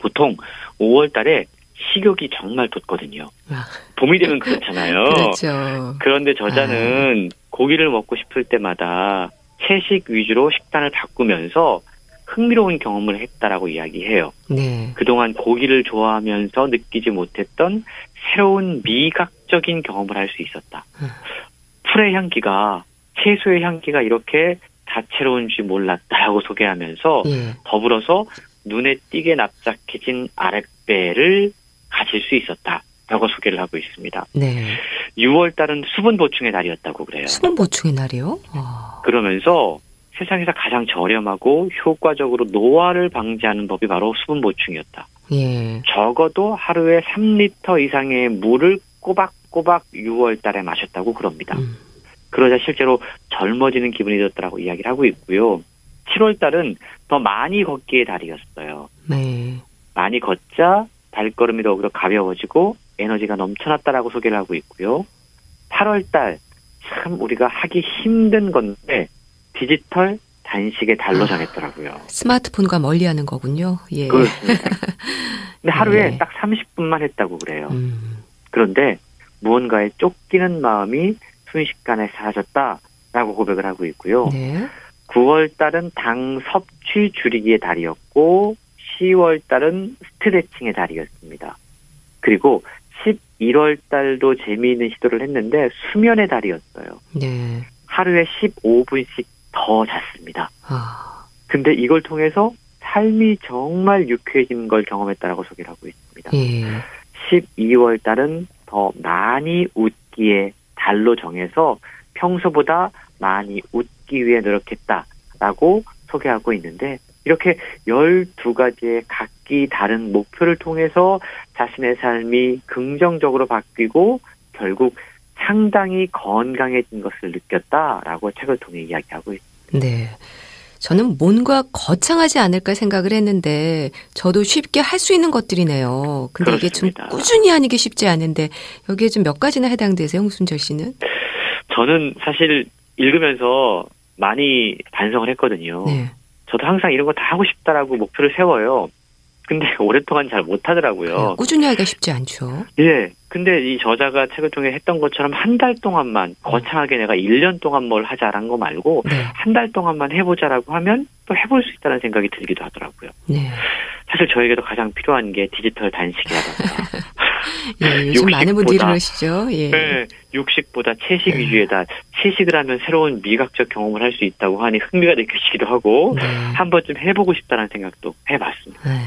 보통 5월 달에 식욕이 정말 돋거든요. 아, 봄이 되면 그렇잖아요. 그렇죠. 그런데 저자는 고기를 먹고 싶을 때마다 채식 위주로 식단을 바꾸면서 흥미로운 경험을 했다라고 이야기해요. 네. 그동안 고기를 좋아하면서 느끼지 못했던 새로운 미각적인 경험을 할 수 있었다. 음. 풀의 향기가 채소의 향기가 이렇게 다채로운 줄 몰랐다라고 소개하면서 예. 더불어서 눈에 띄게 납작해진 아랫배를 가질 수 있었다라고 소개를 하고 있습니다. 네. 6월 달은 수분 보충의 달이었다고 그래요. 수분 보충의 날이요? 아. 그러면서 세상에서 가장 저렴하고 효과적으로 노화를 방지하는 법이 바로 수분 보충이었다. 예. 적어도 하루에 3리터 이상의 물을 꼬박꼬박 6월 달에 마셨다고 그럽니다. 음. 그러자 실제로 젊어지는 기분이 들었다고 이야기를 하고 있고요. 7월 달은 더 많이 걷기의 달이었어요. 네. 많이 걷자 발걸음이 더욱더 가벼워지고 에너지가 넘쳐났다라고 소개를 하고 있고요. 8월 달 참 우리가 하기 힘든 건데 디지털 단식의 달로 아. 정했더라고요. 스마트폰과 멀리하는 거군요. 예. 그렇습니다. 근데 하루에 네. 딱 30분만 했다고 그래요. 음. 그런데 무언가에 쫓기는 마음이 순식간에 사라졌다라고 고백을 하고 있고요. 네. 9월 달은 당 섭취 줄이기의 달이었고 10월 달은 스트레칭의 달이었습니다. 그리고 1월 달도 재미있는 시도를 했는데 수면의 달이었어요. 네. 하루에 15분씩 더 잤습니다. 아, 근데 이걸 통해서 삶이 정말 유쾌해진 걸 경험했다라고 소개를 하고 있습니다. 예. 12월 달은 더 많이 웃기에 달로 정해서 평소보다 많이 웃기 위해 노력했다라고 소개하고 있는데 이렇게 12가지의 각기 다른 목표를 통해서 자신의 삶이 긍정적으로 바뀌고 결국 상당히 건강해진 것을 느꼈다라고 책을 통해 이야기하고 있습니다. 네. 저는 뭔가 거창하지 않을까 생각을 했는데 저도 쉽게 할 수 있는 것들이네요. 근데 이게 좀 그렇습니다. 꾸준히 하는 게 쉽지 않은데 여기에 좀 몇 가지나 해당되세요, 홍순철 씨는? 저는 사실 읽으면서 많이 반성을 했거든요. 네. 저도 항상 이런 거 다 하고 싶다라고 목표를 세워요. 근데 오랫동안 잘 못하더라고요. 꾸준히 하기가 쉽지 않죠. 예. 근데 이 저자가 책을 통해 했던 것처럼 한 달 동안만 거창하게 내가 1년 동안 뭘 하자라는 거 말고 네. 한달 동안만 해보자라고 하면 또 해볼 수 있다는 생각이 들기도 하더라고요. 네. 사실 저에게도 가장 필요한 게 디지털 단식이라던가 예, 요즘 많은 분들이 그러시죠. 예. 네, 육식보다 채식 네. 위주에다 채식을 하면 새로운 미각적 경험을 할 수 있다고 하니 흥미가 느껴지기도 하고 네. 한 번쯤 해보고 싶다는 생각도 해봤습니다. 네.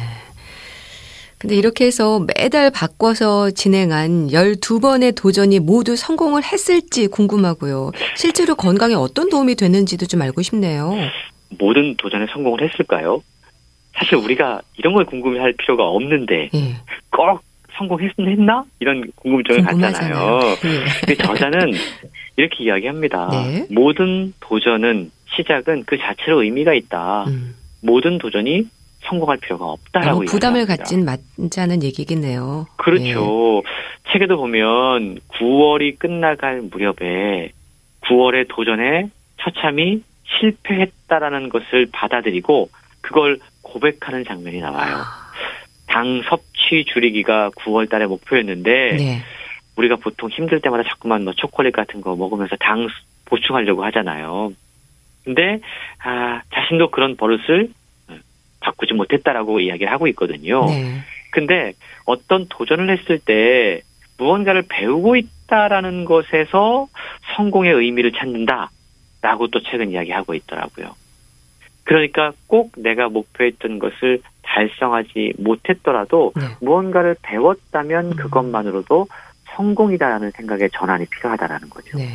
근데 이렇게 해서 매달 바꿔서 진행한 12번의 도전이 모두 성공을 했을지 궁금하고요. 실제로 건강에 어떤 도움이 되는지도 좀 알고 싶네요. 모든 도전에 성공을 했을까요? 사실 우리가 이런 걸 궁금해 할 필요가 없는데 예. 꼭 성공했나? 이런 궁금증을 궁금하잖아요. 갖잖아요. 예. 저자는 이렇게 이야기합니다. 네. 모든 도전은 시작은 그 자체로 의미가 있다. 음, 모든 도전이 성공할 필요가 없다라고 부담을. 갖진 맞지 않은 얘기겠네요. 그렇죠. 책에도 보면 9월이 끝나갈 무렵에 9월의 도전에 처참히 실패했다라는 것을 받아들이고 그걸 고백하는 장면이 예. 나와요. 아, 당 섭취 줄이기가 9월 달의 목표였는데 네. 우리가 보통 힘들 때마다 자꾸만 뭐 초콜릿 같은 거 먹으면서 당 보충하려고 하잖아요. 근데 아, 자신도 그런 버릇을 어, 바꾸지 못했다라고 이야기를 하고 있거든요. 네. 근데 어떤 도전을 했을 때 무언가를 배우고 있다라는 것에서 성공의 의미를 찾는다라고 또 최근 이야기하고 있더라고요. 그러니까 꼭 내가 목표했던 것을 달성하지 못했더라도 네. 무언가를 배웠다면 음. 그것만으로도 성공이다라는 생각의 전환이 필요하다라는 거죠. 네.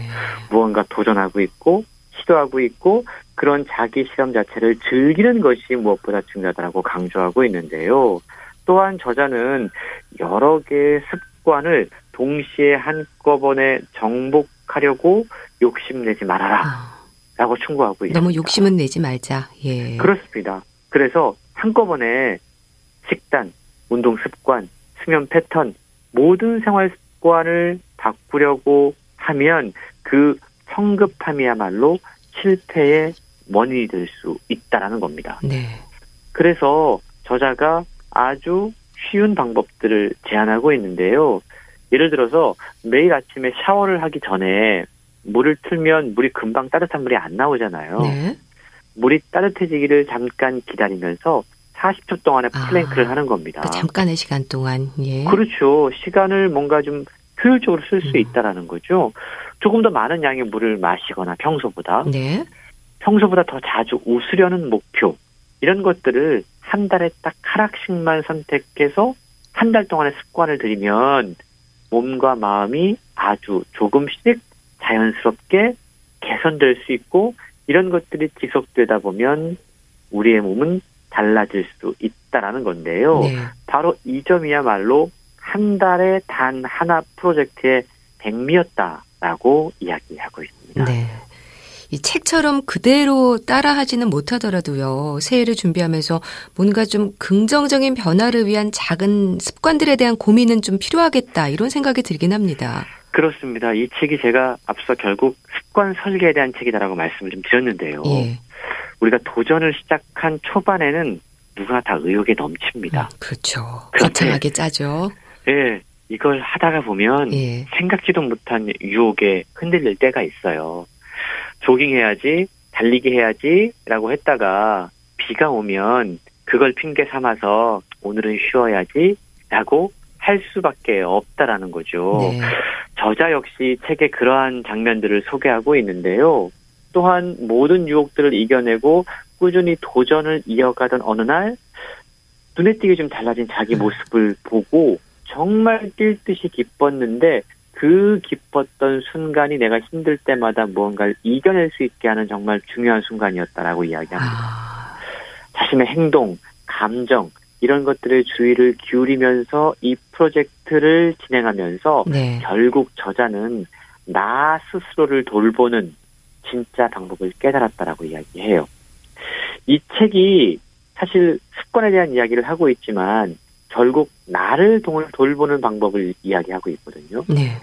무언가 도전하고 있고 시도하고 있고 그런 자기 실험 자체를 즐기는 것이 무엇보다 중요하다고 강조하고 있는데요. 또한 저자는 여러 개의 습관을 동시에 한꺼번에 정복하려고 욕심내지 말아라 아, 라고 충고하고 있습니다. 너무 욕심은 내지 말자. 예. 그렇습니다. 그래서 한꺼번에 식단, 운동 습관, 수면 패턴, 모든 생활 습관을 바꾸려고 하면 그 성급함이야말로 실패의 원인이 될 수 있다라는 겁니다. 네. 그래서 저자가 아주 쉬운 방법들을 제안하고 있는데요. 예를 들어서 매일 아침에 샤워를 하기 전에 물을 틀면 물이 금방 따뜻한 물이 안 나오잖아요. 네. 물이 따뜻해지기를 잠깐 기다리면서 40초 동안의 아, 플랭크를 하는 겁니다. 그 잠깐의 시간 동안. 예. 그렇죠. 시간을 뭔가 좀 효율적으로 쓸수 음. 있다라는 거죠. 조금 더 많은 양의 물을 마시거나 평소보다 네. 평소보다 더 자주 웃으려는 목표 이런 것들을 한 달에 딱 하락씩만 선택해서 한 달 동안의 습관을 들이면 몸과 마음이 아주 조금씩 자연스럽게 개선될 수 있고 이런 것들이 지속되다 보면 우리의 몸은 달라질 수 있다라는 건데요. 네. 바로 이 점이야말로 한 달에 단 하나 프로젝트의 백미였다라고 이야기하고 있습니다. 네. 이 책처럼 그대로 따라하지는 못하더라도요. 새해를 준비하면서 뭔가 좀 긍정적인 변화를 위한 작은 습관들에 대한 고민은 좀 필요하겠다. 이런 생각이 들긴 합니다. 그렇습니다. 이 책이 제가 앞서 결국 습관 설계에 대한 책이다라고 말씀을 좀 드렸는데요. 예. 우리가 도전을 시작한 초반에는 누구나 다 의욕에 넘칩니다. 음, 그렇죠. 거창하게 짜죠. 예, 이걸 하다가 보면 예. 생각지도 못한 유혹에 흔들릴 때가 있어요. 조깅해야지, 달리기 해야지라고 했다가 비가 오면 그걸 핑계 삼아서 오늘은 쉬어야지라고 할 수밖에 없다라는 거죠. 네. 저자 역시 책에 그러한 장면들을 소개하고 있는데요. 또한 모든 유혹들을 이겨내고 꾸준히 도전을 이어가던 어느 날 눈에 띄게 좀 달라진 자기 음. 모습을 보고 정말 뛸 듯이 기뻤는데 그 기뻤던 순간이 내가 힘들 때마다 무언가를 이겨낼 수 있게 하는 정말 중요한 순간이었다라고 이야기합니다. 아... 자신의 행동, 감정, 이런 것들을 주의를 기울이면서 이 프로젝트를 진행하면서 네. 결국 저자는 나 스스로를 돌보는 진짜 방법을 깨달았다라고 이야기해요. 이 책이 사실 습관에 대한 이야기를 하고 있지만 결국 나를 돌보는 방법을 이야기하고 있거든요. 네.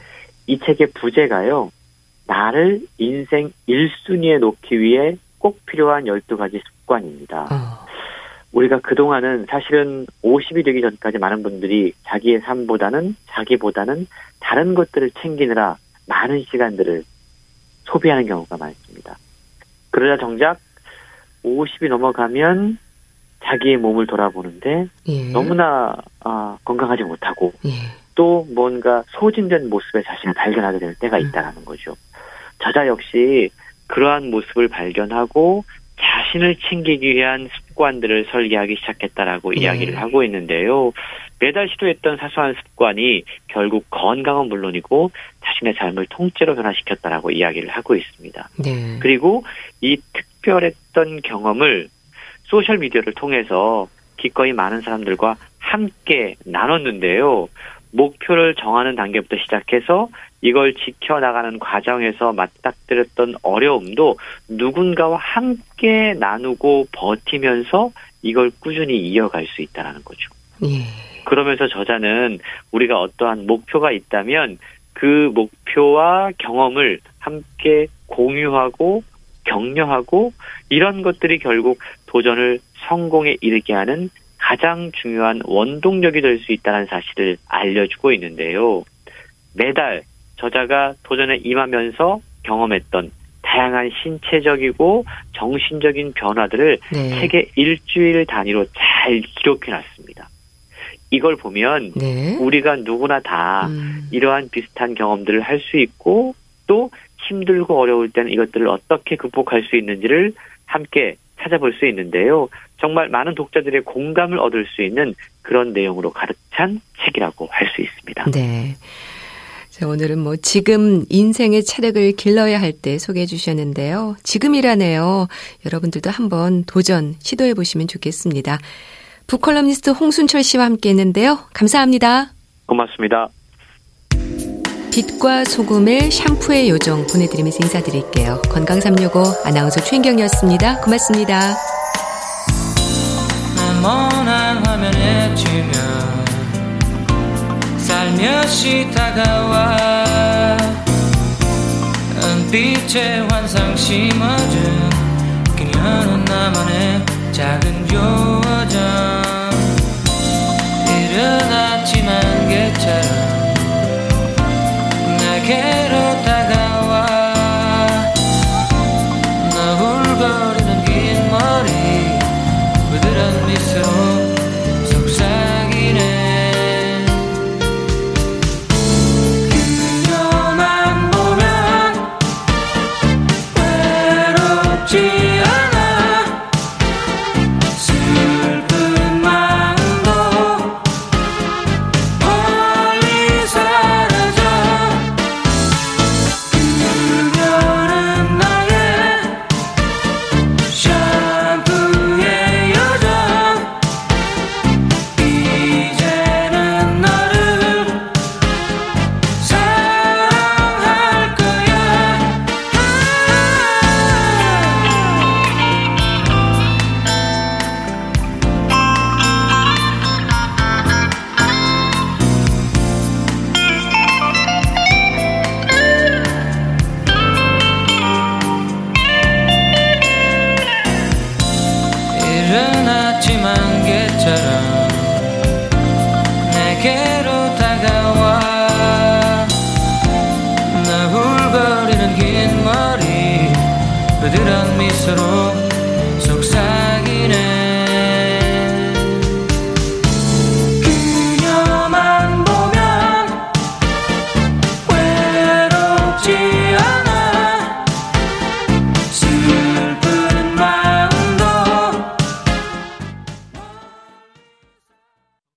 이 책의 부제가요. 나를 인생 1순위에 놓기 위해 꼭 필요한 12가지 습관입니다. 어. 우리가 그동안은 사실은 50이 되기 전까지 많은 분들이 자기의 삶보다는 자기보다는 다른 것들을 챙기느라 많은 시간들을 소비하는 경우가 많습니다. 그러자 정작 50이 넘어가면 자기의 몸을 돌아보는데 예. 너무나 아, 건강하지 못하고 예. 또 뭔가 소진된 모습의 자신을 발견하게 될 때가 음. 있다라는 거죠. 저자 역시 그러한 모습을 발견하고 자신을 챙기기 위한 습관들을 설계하기 시작했다라고 예. 이야기를 하고 있는데요. 매달 시도했던 사소한 습관이 결국 건강은 물론이고 자신의 삶을 통째로 변화시켰다라고 이야기를 하고 있습니다. 네. 그리고 이 특별했던 경험을 소셜 미디어를 통해서 기꺼이 많은 사람들과 함께 나눴는데요. 목표를 정하는 단계부터 시작해서 이걸 지켜나가는 과정에서 맞닥뜨렸던 어려움도 누군가와 함께 나누고 버티면서 이걸 꾸준히 이어갈 수 있다는 거죠. 예. 그러면서 저자는 우리가 어떠한 목표가 있다면 그 목표와 경험을 함께 공유하고 격려하고 이런 것들이 결국 도전을 성공에 이르게 하는 가장 중요한 원동력이 될 수 있다는 사실을 알려주고 있는데요. 매달 저자가 도전에 임하면서 경험했던 다양한 신체적이고 정신적인 변화들을 네. 책의 일주일 단위로 잘 기록해 놨습니다. 이걸 보면 네. 우리가 누구나 다 음. 이러한 비슷한 경험들을 할 수 있고 또 힘들고 어려울 때는 이것들을 어떻게 극복할 수 있는지를 함께 찾아볼 수 있는데요. 정말 많은 독자들의 공감을 얻을 수 있는 그런 내용으로 가득 찬 책이라고 할 수 있습니다. 네. 자, 오늘은 뭐 지금 인생의 체력을 길러야 할 때 소개해 주셨는데요. 지금이라네요. 여러분들도 한번 도전 시도해 보시면 좋겠습니다. 북컬럼니스트 홍순철 씨와 함께 했는데요. 감사합니다. 고맙습니다. 빛과 소금의 샴푸의 요정 보내드리면서 인사드릴게요. 건강365 아나운서 최인경이었습니다. 고맙습니다. 화면에 지면 살며시 다가와 은빛의 환상 심어준 그녀는 나만의 작은 요정 이른 아침 안개처럼